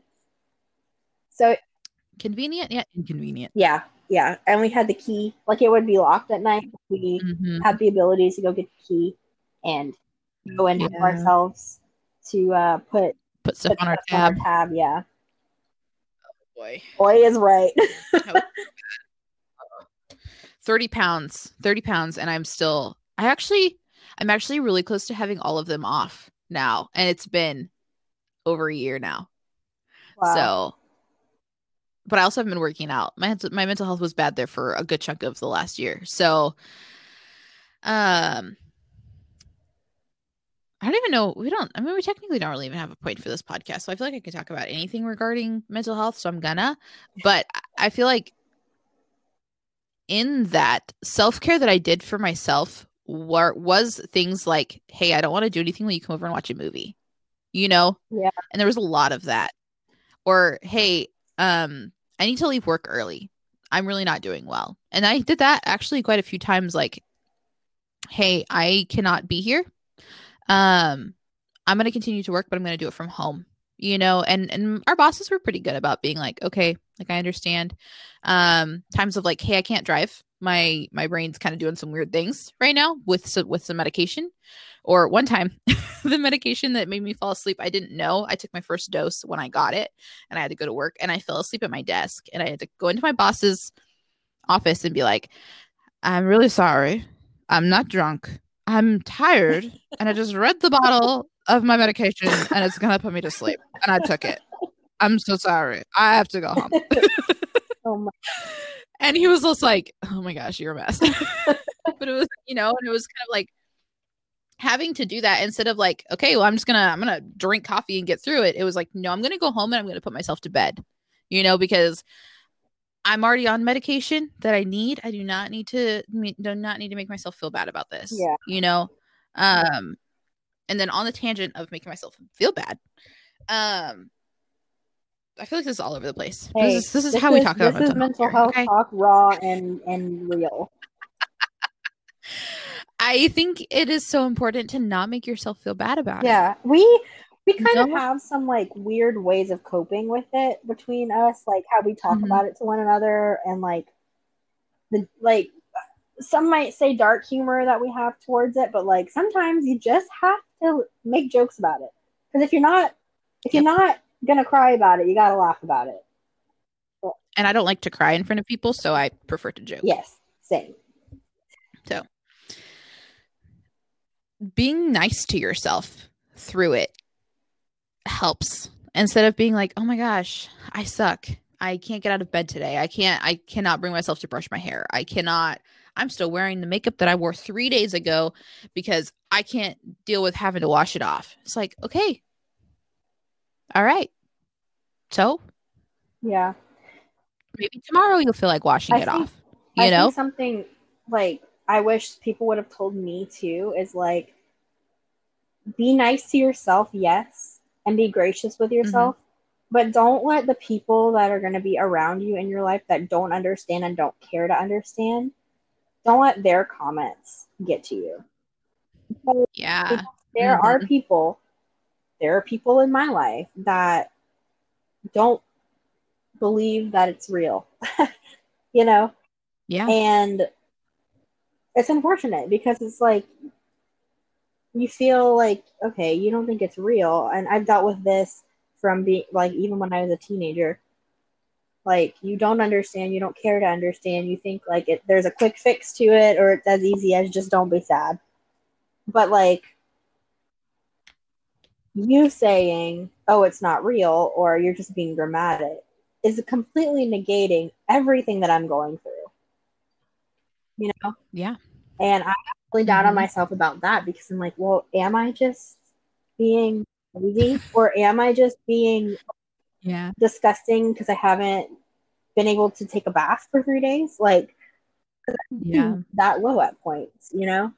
So Convenient, yet inconvenient. yeah, yeah, and we had the key. Like it would be locked at night. We Mhm. had the ability to go get the key and go and help Yeah. ourselves to uh, put Put stuff put on our stuff on tab. our tab. Yeah, Boy. boy is right. 30 pounds 30 pounds and i'm still i actually i'm actually really close to having all of them off now and it's been over a year now Wow. so but i also have been working out my my mental health was bad there for a good chunk of the last year so um I don't even know. We don't. I mean, we technically don't really even have a point for this podcast, so I feel like I could talk about anything regarding mental health. So I'm gonna. But I- feel like in that self care that I did for myself were was things like, "Hey, I don't want to do anything when you come over and watch a movie," you know. Yeah. And there was a lot of that. Or, "Hey, um, I need to leave work early. I'm really not doing well," and I did that actually quite a few times. Like, "Hey, I cannot be here." um i'm going to continue to work but i'm going to do it from home you know and and our bosses were pretty good about being like okay like i understand um times of like hey i can't drive my my brain's kind of doing some weird things right now with some with some medication or one time the medication that made me fall asleep i didn't know i took my first dose when i got it and i had to go to work and i fell asleep at my desk and i had to go into my boss's office and be like i'm really sorry i'm not drunk i'm tired and I just read the bottle of my medication and it's gonna put me to sleep. And I took it. I'm so sorry. I have to go home. oh my, And he was just like, Oh my gosh, you're a mess. but it was, you know, and it was kind of like having to do that instead of like, okay, well, I'm just gonna I'm gonna drink coffee and get through it. It was like, no, I'm gonna go home and I'm gonna put myself to bed, you know, because I'm already on medication that I need. I do not need to do not need to make myself feel bad about this. Yeah. You know? Um and then on the tangent of making myself feel bad. Um I feel like this is all over the place. Hey, this is this is how we talk about this is mental here, health okay? talk, raw and and real. I think it is so important to not make yourself feel bad about it. Yeah, we we kind of have some like weird ways of coping with it between us, like how we talk Mhm. about it to one another, and like the like some might say dark humor that we have towards it, but like sometimes you just have to make jokes about it because if you're not if you're not gonna cry about it, you gotta laugh about it. And I don't like to cry in front of people, so I prefer to joke. Yes, same. So being nice to yourself through it helps instead of being like, "Oh my gosh, I suck. I can't get out of bed today. I can't I cannot bring myself to brush my hair. I cannot I'm still wearing the makeup that I wore 3 days ago because I can't deal with having to wash it off." It's like, "Okay. All right. So, Yeah. maybe tomorrow you'll feel like washing I it think- off." You I know? think something like I wish people would have told me too is like be nice to yourself, yes, and be gracious with yourself, but don't let the people that are going to be around you in your life that don't understand and don't care to understand, don't let their comments get to you. Yeah. there Mhm. are people, there are people in my life that don't believe that it's real. you know? Yeah. and it's unfortunate because it's like you feel like okay you don't think it's real and i've dealt with this from being like even when i was a teenager like you don't understand you don't care to understand you think like it there's a quick fix to it or it's as easy as just don't be sad but like you saying oh it's not real or you're just being dramatic is completely negating everything that i'm going through you know Yeah. and I really down on Mhm. myself about that because I'm like, well, am I just being lazy or am I just being Yeah. disgusting because I haven't been able to take a bath for three days? Like Yeah. that low at points, you know?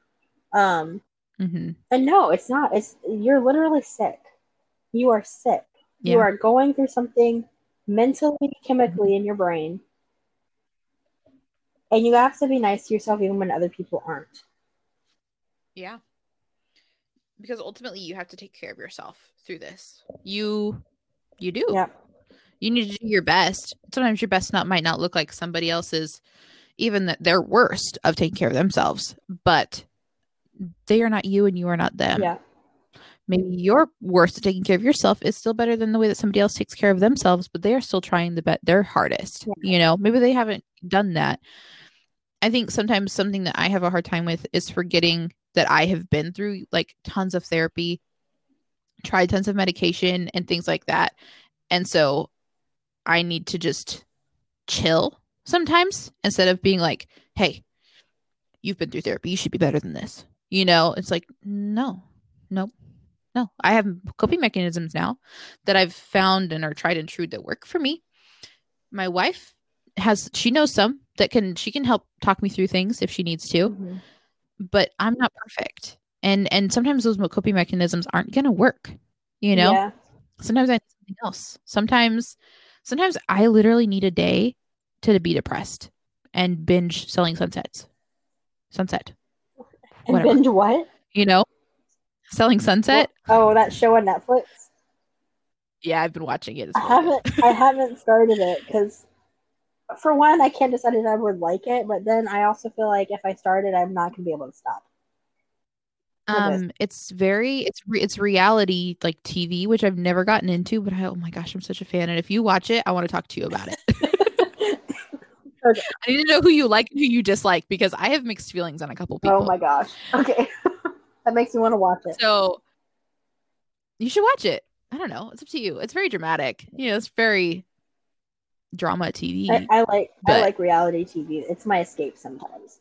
Um, hmm and no, it's not. It's you're literally sick. You are sick. You are going through something mentally, chemically in your brain. And you have to be nice to yourself even when other people aren't. Yeah. Because ultimately you have to take care of yourself through this. You you do. Yeah. You need to do your best. Sometimes your best not might not look like somebody else's even that their worst of taking care of themselves, but they are not you and you are not them. yeah. Maybe your worst at taking care of yourself is still better than the way that somebody else takes care of themselves, but they are still trying the bet their hardest. Yeah. You know, maybe they haven't done that. I think sometimes something that I have a hard time with is forgetting that I have been through like tons of therapy, tried tons of medication and things like that. And so I need to just chill sometimes instead of being like, hey, you've been through therapy. You should be better than this. You know, it's like, no, nope, no. I have coping mechanisms now that I've found and are tried and true that work for me. My wife has, she knows some that can, she can help talk me through things if she needs to Mhm. but I'm not perfect. And and sometimes those coping mechanisms aren't going to work. You know? Yeah. Sometimes I need something else. Sometimes sometimes I literally need a day to be depressed and binge selling sunsets. Sunset. And Whatever. binge what? You know? Selling sunset? Oh, that show on Netflix. Yeah, I've been watching it. I haven't. I haven't started it because, for one, I can't decide if I would like it. But then I also feel like if I started, I'm not gonna be able to stop. It um it's very it's re- it's reality like TV which I've never gotten into but I, oh my gosh I'm such a fan and if you watch it I want to talk to you about it. I need to know who you like and who you dislike because I have mixed feelings on a couple oh people. oh my gosh. Okay, that makes me want to watch it. So you should watch it. I don't know. It's up to you. It's very dramatic. You know, it's very drama TV. I, I like. I like reality TV. It's my escape sometimes.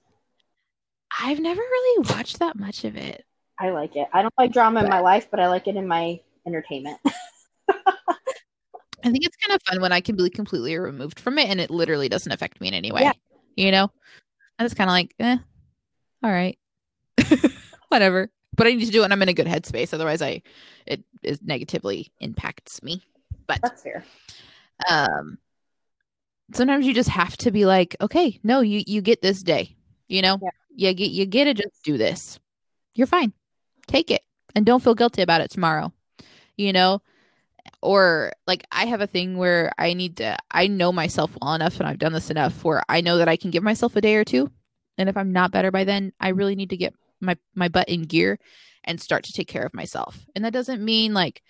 I've never really watched that much of it. I like it. I don't like drama in my life, but I like it in my entertainment. I think it's kind of fun when I can be completely removed from it and it literally doesn't affect me in any way. Yeah. You know? And it's kind of like, eh, all right. Whatever. But I need to do it when I'm in a good headspace. Otherwise I it is negatively impacts me. But That's fair. um sometimes you just have to be like okay no you you get this day you know Yeah. you get you get to just do this you're fine take it and don't feel guilty about it tomorrow you know or like i have a thing where i need to i know myself well enough and i've done this enough where i know that i can give myself a day or two. And if i'm not better by then i really need to get my my butt in gear and start to take care of myself. And that doesn't mean like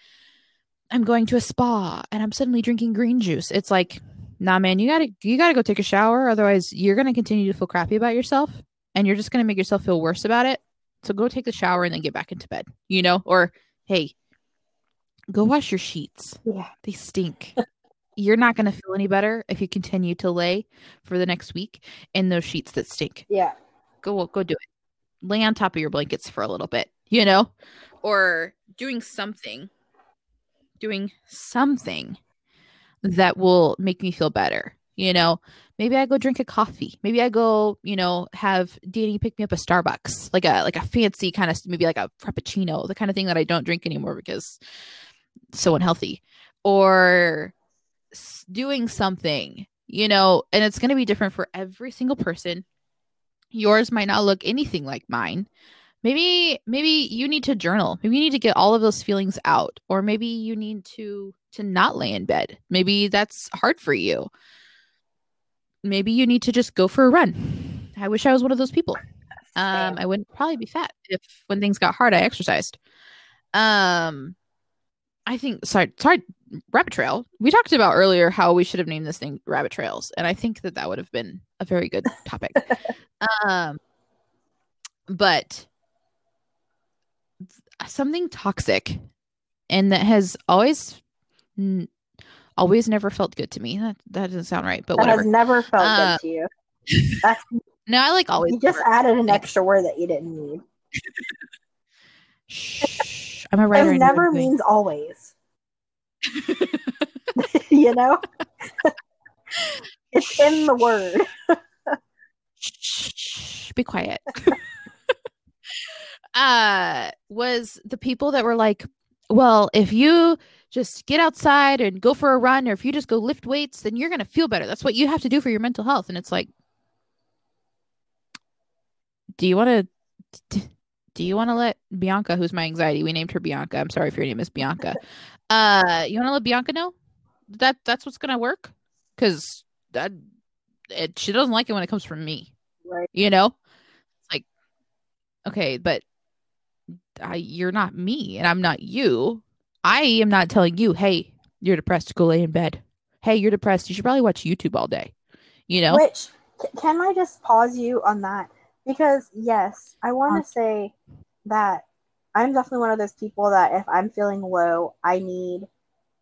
i'm going to a spa and i'm suddenly drinking green juice. It's like nah man you gotta you gotta go take a shower. Otherwise you're gonna continue to feel crappy about yourself and you're just gonna make yourself feel worse about it. So go take the shower and then get back into bed you know? Or hey go wash your sheets. Yeah. they stink. You're not gonna feel any better if you continue to lay for the next week in those sheets that stink. Yeah. go go do it. Lay on top of your blankets for a little bit you know? Or doing something doing something that will make me feel better you know? Maybe i go drink a coffee. Maybe i go you know have danny pick me up a starbucks like a like a fancy kind of maybe like a frappuccino the kind of thing that i don't drink anymore because so unhealthy or doing something you know and it's going to be different for every single person. Yours might not look anything like mine. Maybe maybe you need to journal. Maybe you need to get all of those feelings out or maybe you need to to not lay in bed. Maybe that's hard for you. Maybe you need to just go for a run. I wish i was one of those people. Um i wouldn't probably be fat if when things got hard i exercised. Um i think sorry sorry rabbit trail we talked about earlier how we should have named this thing rabbit trails and i think that that would have been a very good topic um but something toxic and that has always n- always never felt good to me that that doesn't sound right but that whatever has never felt Uh, good to you. That's No, I like always. You just added an extra word that you didn't need. I'm a writer. Know never means always. you know? it's in the word. Be quiet. uh was the people that were like, well, if you just get outside and go for a run or if you just go lift weights, then you're going to feel better. That's what you have to do for your mental health. And it's like do you want to do you want to let Bianca, who's my anxiety, we named her Bianca. I'm sorry if your name is Bianca. Uh, you want to let Bianca know that that's what's gonna work? Because that it, she doesn't like it when it comes from me. Right. You know, it's like okay, but I, you're not me, and I'm not you. I am not telling you, hey, you're depressed. Go lay in bed. Hey, you're depressed. You should probably watch YouTube all day. You know. Which can I just pause you on that? Because yes, I want to say that I'm definitely one of those people that if I'm feeling low, I need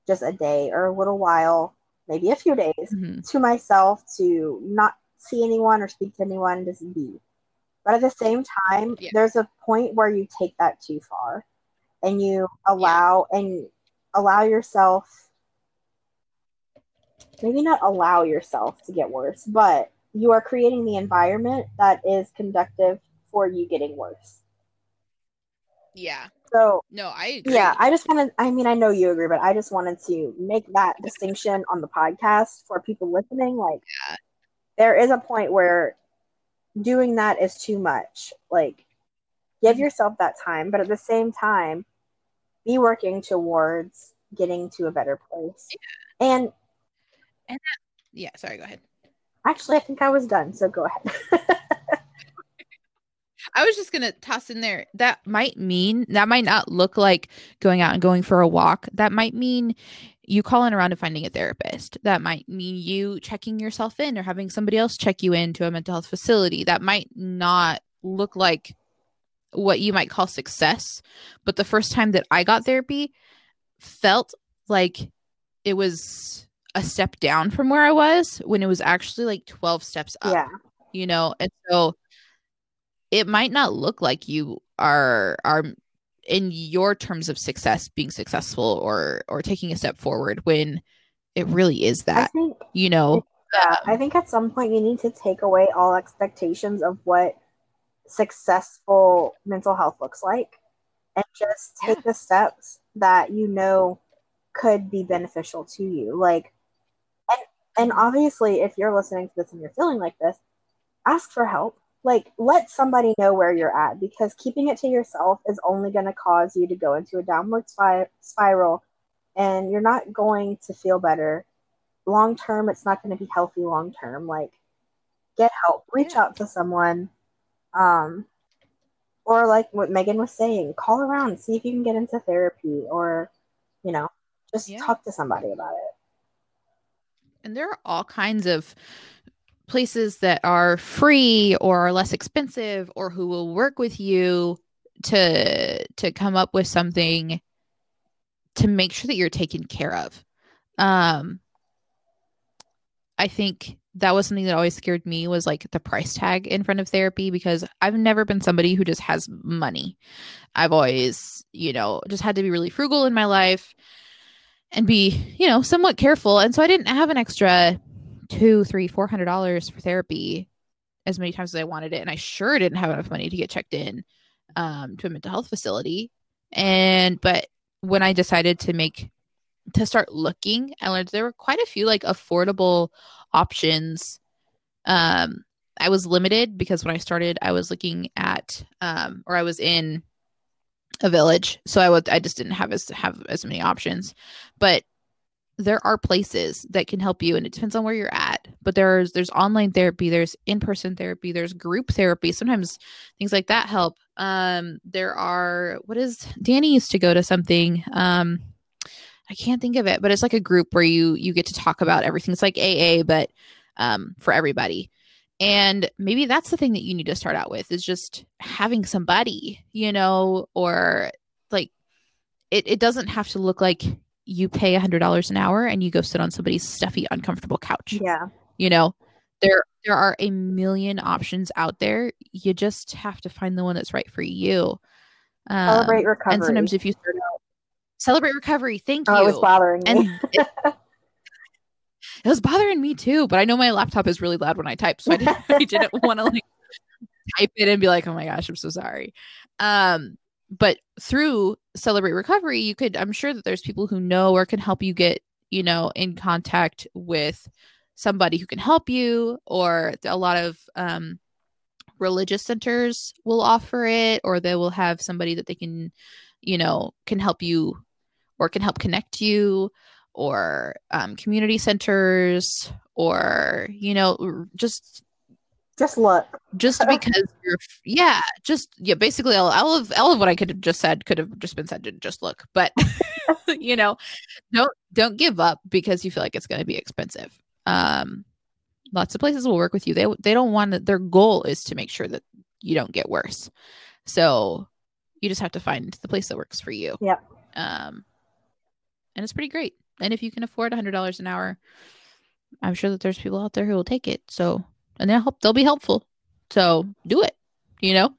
just a day or a little while, maybe a few days Mhm. to myself to not see anyone or speak to anyone, just be. But at the same time, Yeah. there's a point where you take that too far and you allow and allow yourself maybe not allow yourself to get worse, but you are creating the environment that is conductive for you getting worse. Yeah. So No, I agree. yeah, I just wanted I mean I know you agree, but I just wanted to make that distinction on the podcast for people listening. Like Yeah. there is a point where doing that is too much. Like give mm-hmm. yourself that time, but at the same time, be working towards getting to a better place. Yeah. And yeah. Sorry. Go ahead. Actually I think I was done, so go ahead. I was just gonna toss in there that might mean that might not look like going out and going for a walk. That might mean you calling around and finding a therapist. That might mean you checking yourself in or having somebody else check you into a mental health facility. That might not look like what you might call success. But the first time that I got therapy felt like it was a step down from where I was when it was actually like 12 steps up yeah. you know and so it might not look like you are are in your terms of success being successful or or taking a step forward when it really is that think you know Yeah, I think at some point you need to take away all expectations of what successful mental health looks like and just take the steps that you know could be beneficial to you. Like and obviously if you're listening to this and you're feeling like this, ask for help. Like let somebody know where you're at because keeping it to yourself is only going to cause you to go into a downward spi- spiral and you're not going to feel better. Long term it's not going to be healthy long term. Like get help. Reach out to someone. Um or like what megan was saying call around see if you can get into therapy or you know just Yeah. talk to somebody about it and there are all kinds of places that are free or are less expensive or who will work with you to to come up with something to make sure that you're taken care of. Um i think that was something that always scared me was like the price tag in front of therapy because i've never been somebody who just has money. I've always you know just had to be really frugal in my life and be you know somewhat careful. And so i didn't have an extra two three four hundred dollars for therapy as many times as i wanted it. And i sure didn't have enough money to get checked in um, to a mental health facility. And but when i decided to make to start looking i learned there were quite a few like affordable options. Um i was limited because when i started i was looking at um or i was in a village so i would i just didn't have as have as many options. But there are places that can help you and it depends on where you're at. But there's there's online therapy there's in-person therapy there's group therapy. Sometimes things like that help. Um there are what is danny used to go to something um i can't think of it but it's like a group where you you get to talk about everything. It's like aa but um for everybody and maybe that's the thing that you need to start out with is just having somebody you know or like it, it doesn't have to look like you pay a hundred dollars an hour and you go sit on somebody's stuffy uncomfortable couch yeah you know there there are a million options out there. You just have to find the one that's right for you. Um, Celebrate recovery. And sometimes if you start out, celebrate recovery. Thank you. Oh, it was bothering me. and it, it was bothering me too, but I know my laptop is really loud when I type, so I didn't, I didn't want to like type it and be like, "Oh my gosh, I'm so sorry." Um, but through Celebrate Recovery, you could. I'm sure that there's people who know or can help you get, you know, in contact with somebody who can help you, or a lot of um, religious centers will offer it, or they will have somebody that they can, you know, can help you or can help connect you or um, community centers or you know just Just look. just because you're yeah just yeah basically all, all of all of what i could have just said could have just been said to just look. But you know don't don't give up because you feel like it's going to be expensive. Um lots of places will work with you. They they don't want to, their goal is to make sure that you don't get worse. So you just have to find the place that works for you. Yeah um and it's pretty great and if you can afford $100 an hour i'm sure that there's people out there who will take it. So and they'll help they'll be helpful. So do it you know?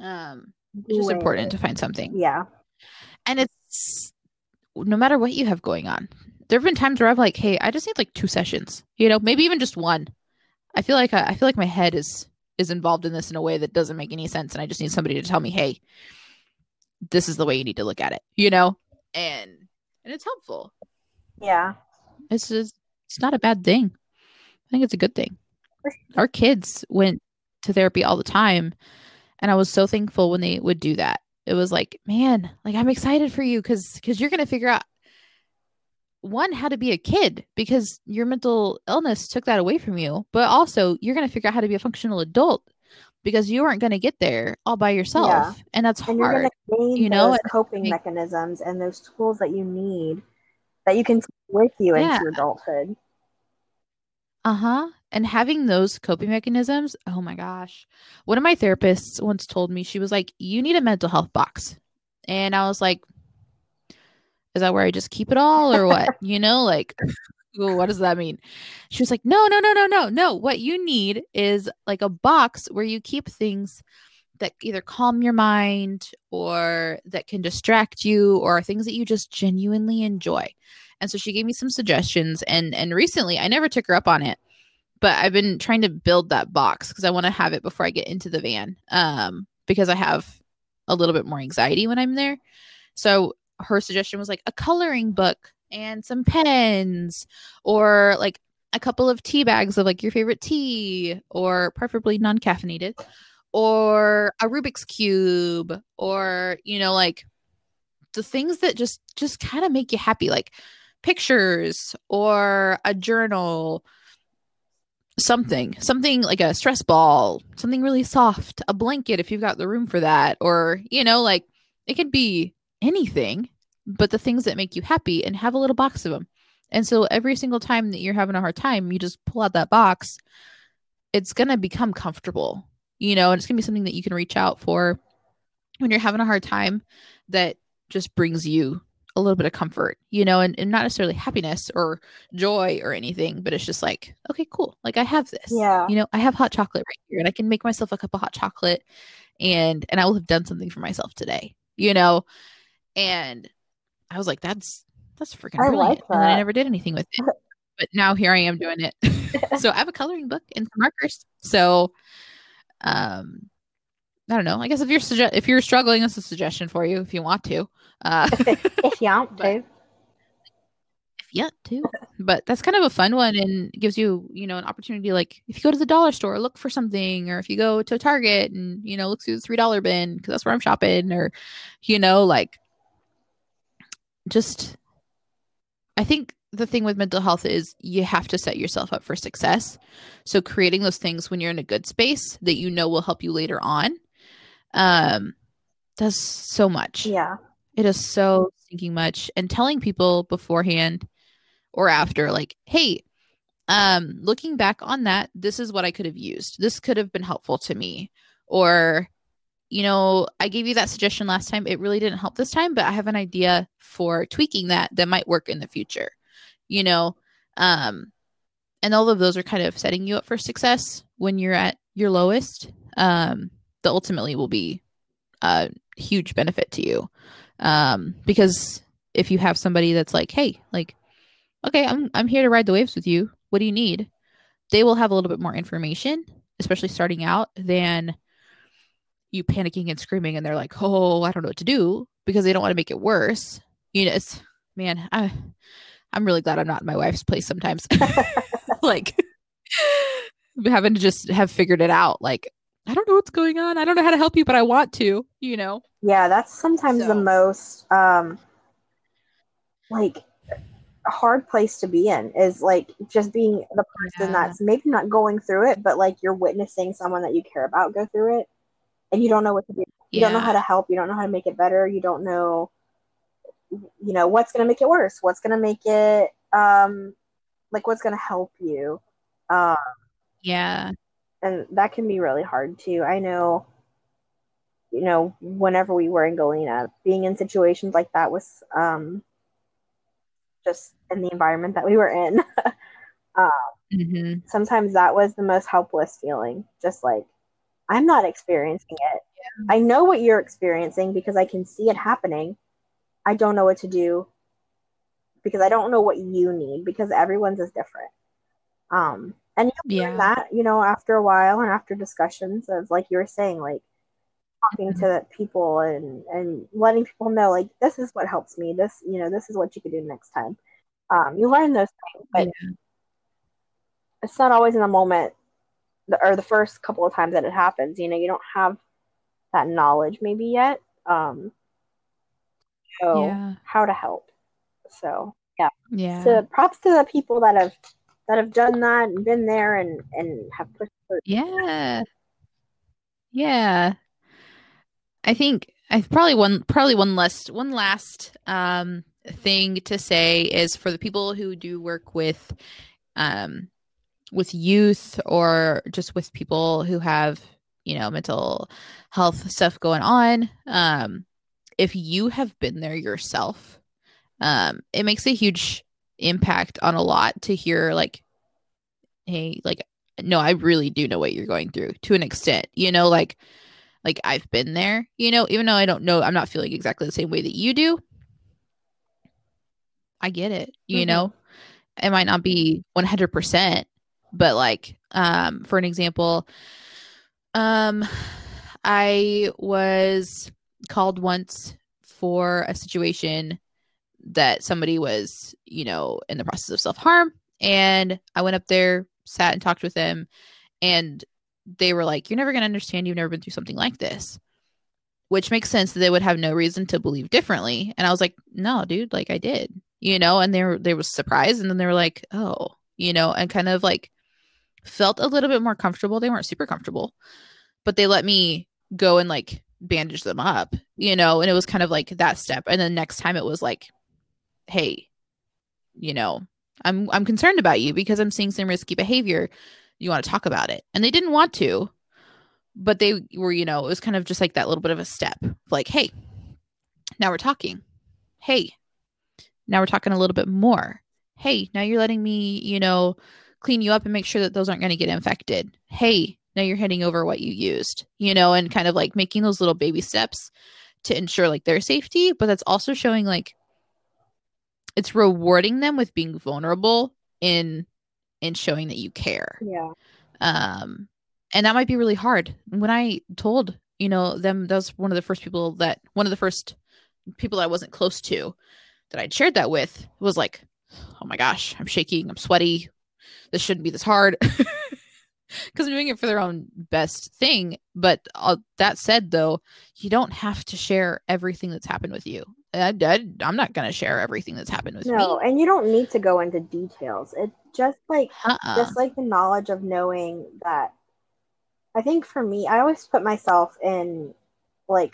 Um it's just important to find something. Yeah. and it's no matter what you have going on there have been times where i'm like hey i just need like two sessions you know maybe even just one. I feel like I, I feel like my head is is involved in this in a way that doesn't make any sense and i just need somebody to tell me hey this is the way you need to look at it you know? And and it's helpful. Yeah. it's just it's not a bad thing. I think it's a good thing. Our kids went to therapy all the time and i was so thankful when they would do that. It was like man like i'm excited for you because because you're gonna figure out one how to be a kid because your mental illness took that away from you but also you're gonna figure out how to be a functional adult because you aren't gonna get there all by yourself Yeah. and that's And you're hard gain you know, those coping make- mechanisms and those tools that you need that you can take with you Yeah. into adulthood. Uh-huh. And having those coping mechanisms, oh my gosh. One of my therapists once told me, she was like, You need a mental health box. And I was like, Is that where I just keep it all or what? you know, like what does that mean? She was like, No, no, no, no, no, no. What you need is like a box where you keep things that either calm your mind or that can distract you or things that you just genuinely enjoy. And so she gave me some suggestions and and recently I never took her up on it, but I've been trying to build that box because I want to have it before I get into the van. Um because I have a little bit more anxiety when I'm there. So her suggestion was like a coloring book and some pens or like a couple of tea bags of like your favorite tea or preferably non-caffeinated or a Rubik's cube or you know like the things that just just kind of make you happy like pictures or a journal something something like a stress ball something really soft a blanket if you've got the room for that or you know like it could be anything but the things that make you happy and have a little box of them and so every single time that you're having a hard time you just pull out that box it's going to become comfortable you know and it's going to be something that you can reach out for when you're having a hard time that just brings you a little bit of comfort, you know, and, and not necessarily happiness or joy or anything, but it's just like, okay, cool. Like I have this. Yeah. You know, I have hot chocolate right here and I can make myself a cup of hot chocolate and and I will have done something for myself today, you know? And I was like, that's that's freaking I brilliant. like And then I never did anything with it. But now here I am doing it. so I have a coloring book and some markers. So um I don't know. I guess if you're sugge- if you're struggling, that's a suggestion for you if you want to. Uh if you want to. if you want to. But that's kind of a fun one and gives you, you know, an opportunity like if you go to the dollar store, look for something, or if you go to Target and, you know, look through the three dollar bin because that's where I'm shopping, or you know, like just I think the thing with mental health is you have to set yourself up for success. So creating those things when you're in a good space that you know will help you later on um does so much. Yeah. It is so thinking much. And telling people beforehand or after, like, hey, um, looking back on that, this is what I could have used. This could have been helpful to me. Or, you know, I gave you that suggestion last time. It really didn't help this time, but I have an idea for tweaking that that might work in the future. You know, um, and all of those are kind of setting you up for success when you're at your lowest. Um, that ultimately will be a huge benefit to you. Um, because if you have somebody that's like, hey, like, okay, I'm I'm here to ride the waves with you. What do you need? They will have a little bit more information, especially starting out, than you panicking and screaming and they're like, oh, I don't know what to do because they don't want to make it worse. You know, it's man, I I'm really glad I'm not in my wife's place sometimes. like having to just have figured it out. Like, I don't know what's going on. I don't know how to help you, but I want to, you know? Yeah, that's sometimes so. the most um like hard place to be in is like just being the person yeah. that's maybe not going through it, but like you're witnessing someone that you care about go through it and you don't know what to do. You yeah. don't know how to help, you don't know how to make it better, you don't know you know what's going to make it worse, what's going to make it um like what's going to help you. Um yeah. And that can be really hard too. I know you know, whenever we were in Galena, being in situations like that was um just in the environment that we were in. um, mm-hmm. Sometimes that was the most helpless feeling. Just like, I'm not experiencing it. Yeah. I know what you're experiencing because I can see it happening. I don't know what to do because I don't know what you need because everyone's is different. Um, and you yeah. that, you know, after a while and after discussions of like you were saying, like talking mm-hmm. to people and and letting people know like this is what helps me this you know this is what you could do next time um, you learn those things but yeah. it's not always in the moment or the first couple of times that it happens you know you don't have that knowledge maybe yet um so yeah. how to help? So yeah. Yeah. So props to the people that have that have done that and been there and and have pushed through. yeah. Yeah. I think I probably one probably one last one last um, thing to say is for the people who do work with um, with youth or just with people who have you know mental health stuff going on um, if you have been there yourself um, it makes a huge impact on a lot to hear like hey like no i really do know what you're going through to an extent you know like like I've been there, you know, even though I don't know, I'm not feeling exactly the same way that you do. I get it, you mm-hmm. know. It might not be 100%, but like um for an example, um I was called once for a situation that somebody was, you know, in the process of self-harm and I went up there, sat and talked with them and they were like, You're never going to understand. You've never been through something like this, which makes sense that they would have no reason to believe differently. And I was like, No, dude, like I did, you know, and they were, they were surprised. And then they were like, Oh, you know, and kind of like felt a little bit more comfortable. They weren't super comfortable, but they let me go and like bandage them up, you know, and it was kind of like that step. And then next time it was like, Hey, you know, I'm I'm concerned about you because I'm seeing some risky behavior you want to talk about it and they didn't want to but they were you know it was kind of just like that little bit of a step like hey now we're talking hey now we're talking a little bit more hey now you're letting me you know clean you up and make sure that those aren't going to get infected hey now you're handing over what you used you know and kind of like making those little baby steps to ensure like their safety but that's also showing like it's rewarding them with being vulnerable in in showing that you care. Yeah. Um, and that might be really hard. When I told, you know, them, that was one of the first people that, one of the first people that I wasn't close to that I'd shared that with was like, oh my gosh, I'm shaking, I'm sweaty. This shouldn't be this hard. Because I'm doing it for their own best thing. But uh, that said, though, you don't have to share everything that's happened with you. I, am not going to share everything that's happened with no, me. No, and you don't need to go into details. It just like uh-uh. just like the knowledge of knowing that i think for me i always put myself in like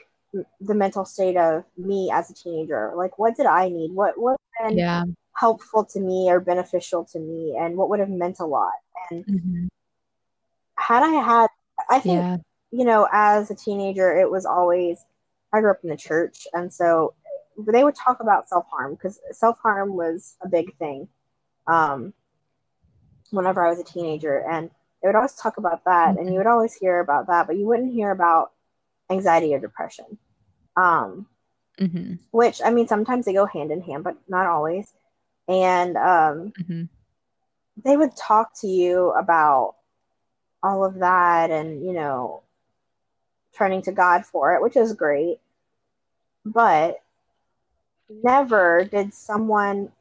the mental state of me as a teenager like what did i need what what been yeah. Helpful to me or beneficial to me and what would have meant a lot and mm-hmm. had i had i think yeah. you know as a teenager it was always i grew up in the church and so they would talk about self-harm because self-harm was a big thing um, whenever I was a teenager, and they would always talk about that, and you would always hear about that, but you wouldn't hear about anxiety or depression. Um, Mm-hmm. which I mean, sometimes they go hand in hand, but not always. And um, Mm-hmm. they would talk to you about all of that and, you know, turning to God for it, which is great. But never did someone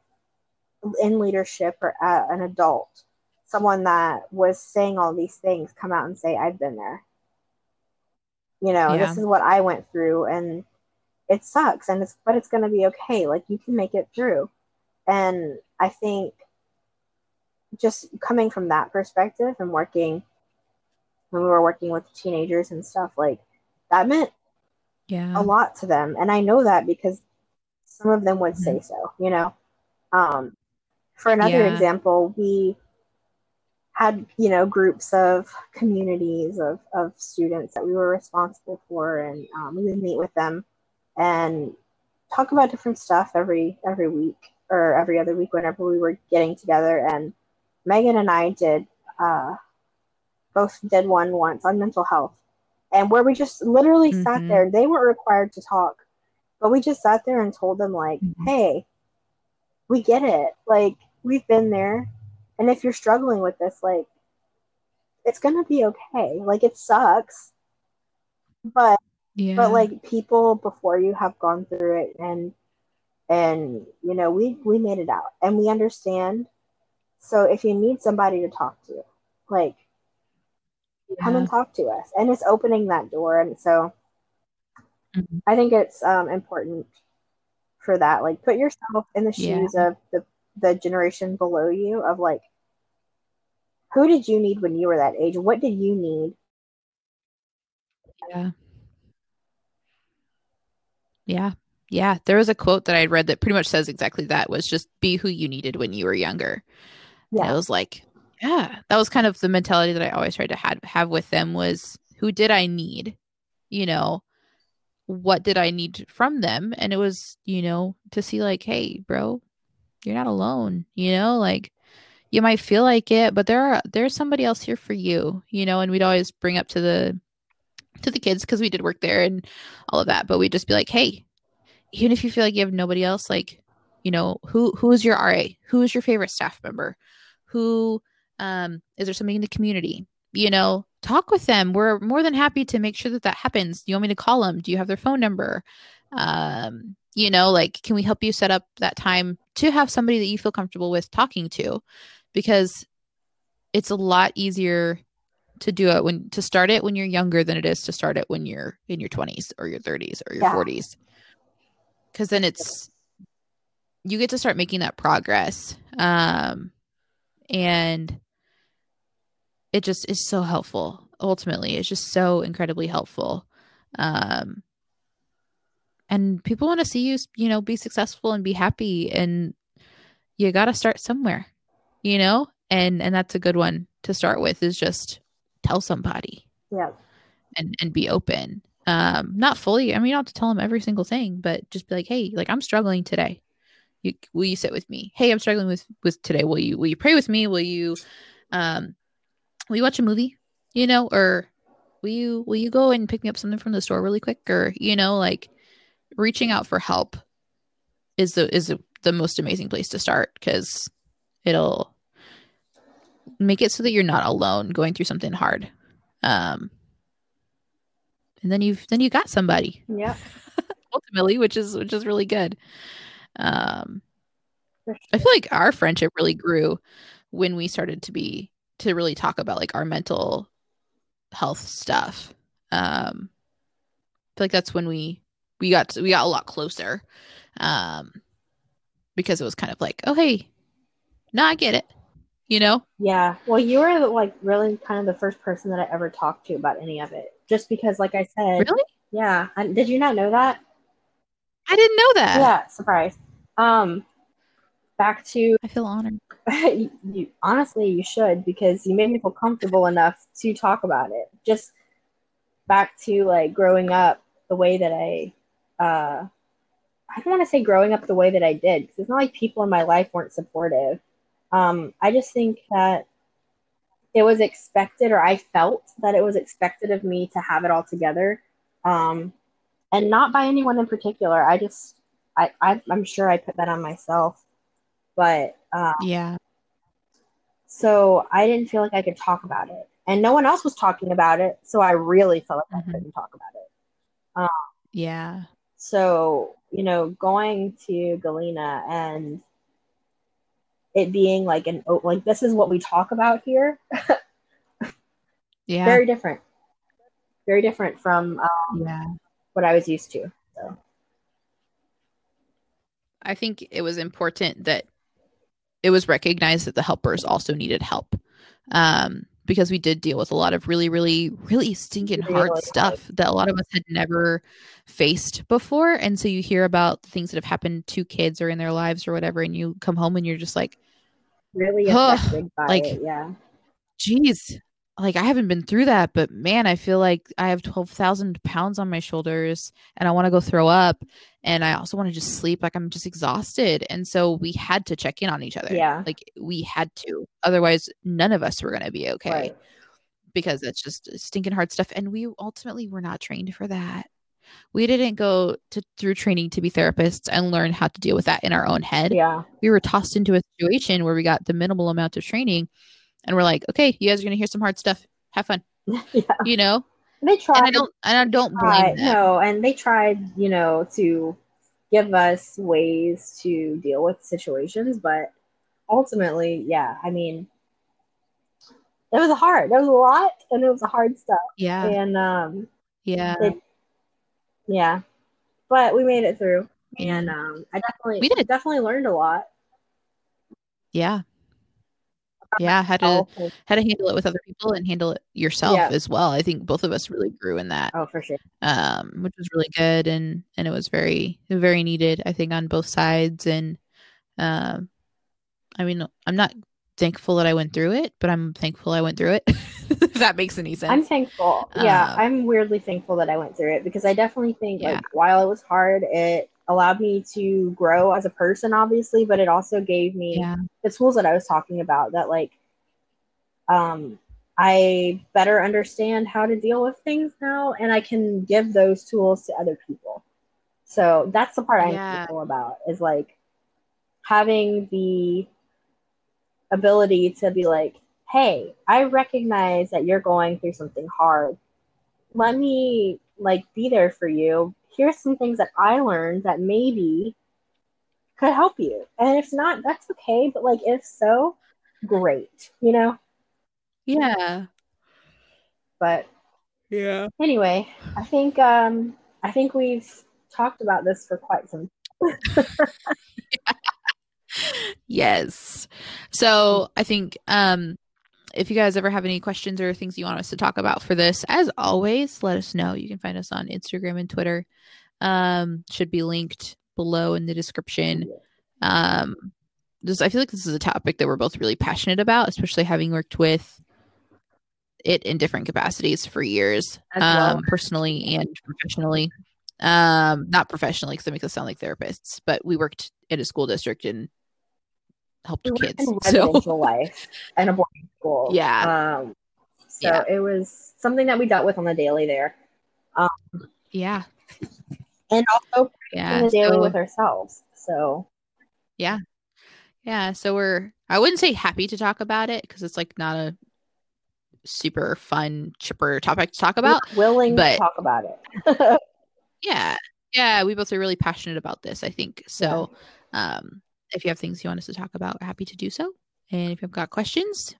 in leadership or uh, an adult, someone that was saying all these things, come out and say, I've been there. You know, Yeah. this is what I went through and it sucks and it's but it's going to be okay. Like you can make it through. And I think just coming from that perspective and working when we were working with teenagers and stuff like that meant Yeah. a lot to them and i know that because some of them would say Mhm. so you know um, for another Yeah. example we had you know groups of communities of, of students that we were responsible for and um, we would meet with them and talk about different stuff every every week or every other week whenever we were getting together and megan and i did uh, both did one once on mental health and where we just literally sat Mhm. there they weren't required to talk but we just sat there and told them like Mhm. hey we get it like we've been there and if you're struggling with this like it's gonna be okay like it sucks but yeah. but like people before you have gone through it and and you know we we made it out and we understand so if you need somebody to talk to like come and talk to us and it's opening that door and so Mhm. i think it's um, important for that like put yourself in the Yeah. shoes of the the generation below you of like who did you need when you were that age what did you need Yeah. Yeah. Yeah. There was a quote that I read that pretty much says exactly that was just be who you needed when you were younger. And yeah it was like, yeah, that was kind of the mentality that I always tried to have, have with them was who did I need? You know, what did I need from them? And it was, you know, to see like, hey, bro, you're not alone, you know, like you might feel like it, but there are there's somebody else here for you, you know, and we'd always bring up to the to the kids because we did work there and all of that, but we'd just be like, hey, even if you feel like you have nobody else, like, you know, who who is your RA? Who is your favorite staff member? Who um is there somebody in the community? You know, talk with them. We're more than happy to make sure that that happens. Do you want me to call them? Do you have their phone number? Um, you know, like, can we help you set up that time to have somebody that you feel comfortable with talking to? Because it's a lot easier to do it when to start it when you're younger than it is to start it when you're in your 20s or your 30s or your Yeah. 40s because then it's you get to start making that progress um and it just is so helpful. Ultimately it's just so incredibly helpful. Um and people want to see you you know be successful and be happy and you got to start somewhere you know? And and that's a good one to start with is just tell somebody. Yeah. And and be open um not fully. I mean you don't have to tell them every single thing but just be like hey like i'm struggling today. You will you sit with me? Hey i'm struggling with with today. Will you will you pray with me? Will you um will you watch a movie you know or will you will you go and pick me up something from the store really quick? Or you know like reaching out for help is the is the, the most amazing place to start because it'll make it so that you're not alone going through something hard. Um and then you've then you got somebody. Yeah ultimately which is which is really good. Um for i feel like our friendship really grew when we started to be to really talk about like our mental health stuff. Um i feel like that's when we we got to, we got a lot closer um because it was kind of like oh hey no i get it you know Yeah. Well, you were like really kind of the first person that I ever talked to about any of it. Just because, like I said, really yeah. I, did you not know that? i didn't know that yeah. Surprise. Um, back to i feel honored you, you. Honestly, you should because you made me feel comfortable enough to talk about it. Just back to like growing up the way that I. Uh, I don't want to say growing up the way that I did because it's not like people in my life weren't supportive. Um, I just think that it was expected or I felt that it was expected of me to have it all together. Um, and not by anyone in particular. I just, I, I am sure I put that on myself, but um, yeah. So I didn't feel like I could talk about it, and no one else was talking about it. So I really felt like Mhm. I couldn't talk about it. Yeah. So you know, going to Galena and it being like an like this is what we talk about here. Yeah. Very different. Very different from uh, yeah. what I was used to. So I think it was important that it was recognized that the helpers also needed help. Um, because we did deal with a lot of really, really, really stinking hard Really stuff that a lot of us had never faced before. And so you hear about things that have happened to kids or in their lives or whatever, and you come home and you're just like, really by like- it. Yeah. geez, like I haven't been through that, but man, I feel like I have 12,000 pounds on my shoulders and I want to go throw up. And I also want to just sleep. Like I'm just exhausted. And so we had to check in on each other. Yeah. Like we had to. Otherwise, none of us were going to be okay Right. because that's just stinking hard stuff. And we ultimately were not trained for that. We didn't go to through training to be therapists and learn how to deal with that in our own head Yeah. we were tossed into a situation where we got the minimal amount of training and we're like okay you guys are going to hear some hard stuff have fun yeah. you know They tried. and i don't and i don't blame them no, and they tried, you know, to give us ways to deal with situations, but ultimately, yeah, I mean, it was hard. It was a lot, and it was hard stuff, yeah and um, yeah it, yeah, but we made it through, and um, I definitely, We did. definitely learned a lot. yeah yeah had to had to handle it with other people and handle it yourself Yeah. as well i think both of us really grew in that oh, for sure. um which was really good and and it was very very needed i think on both sides and um i mean i'm not thankful that i went through it but i'm thankful i went through it if that makes any sense I'm thankful. Yeah, Um, I'm weirdly thankful that I went through it because I definitely think Yeah. like while it was hard, it allowed me to grow as a person, obviously, but it also gave me yeah the tools that I was talking about that like um I better understand how to deal with things now and I can give those tools to other people. So that's the part I'm Yeah. thankful about is like having the ability to be like, hey, I recognize that you're going through something hard. Let me like be there for you. Here's some things that I learned that maybe could help you. And if not, that's okay. But like if so, great. You know? yeah But yeah anyway, I think um I think we've talked about this for quite some time. yes so i think um if you guys ever have any questions or things you want us to talk about for this as always let us know. You can find us on instagram and twitter. Um should be linked below in the description. Um this i feel like this is a topic that we're both really passionate about especially having worked with it in different capacities for years well. um personally and professionally. Um not professionally because that makes us sound like therapists but we worked in a school district and helped We kids in so life and a boarding school. Yeah. Um so Yeah. it was something that we dealt with on the daily there. yeah And also yeah the daily so- with ourselves. So yeah Yeah. so we're i wouldn't say happy to talk about it because it's like not a super fun chipper topic to talk about we're willing but- to talk about it. yeah yeah we both are really passionate about this i think so um if you have things you want us to talk about we're happy to do so and if you've got questions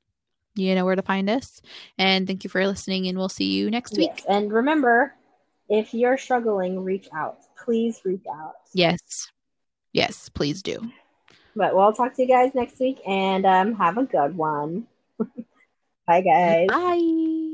you know where to find us and thank you for listening and we'll see you next week Yes. And remember, if you're struggling, reach out. Please reach out. yes yes please do But we'll talk to you guys next week and um, have a good one. Bye, guys. bye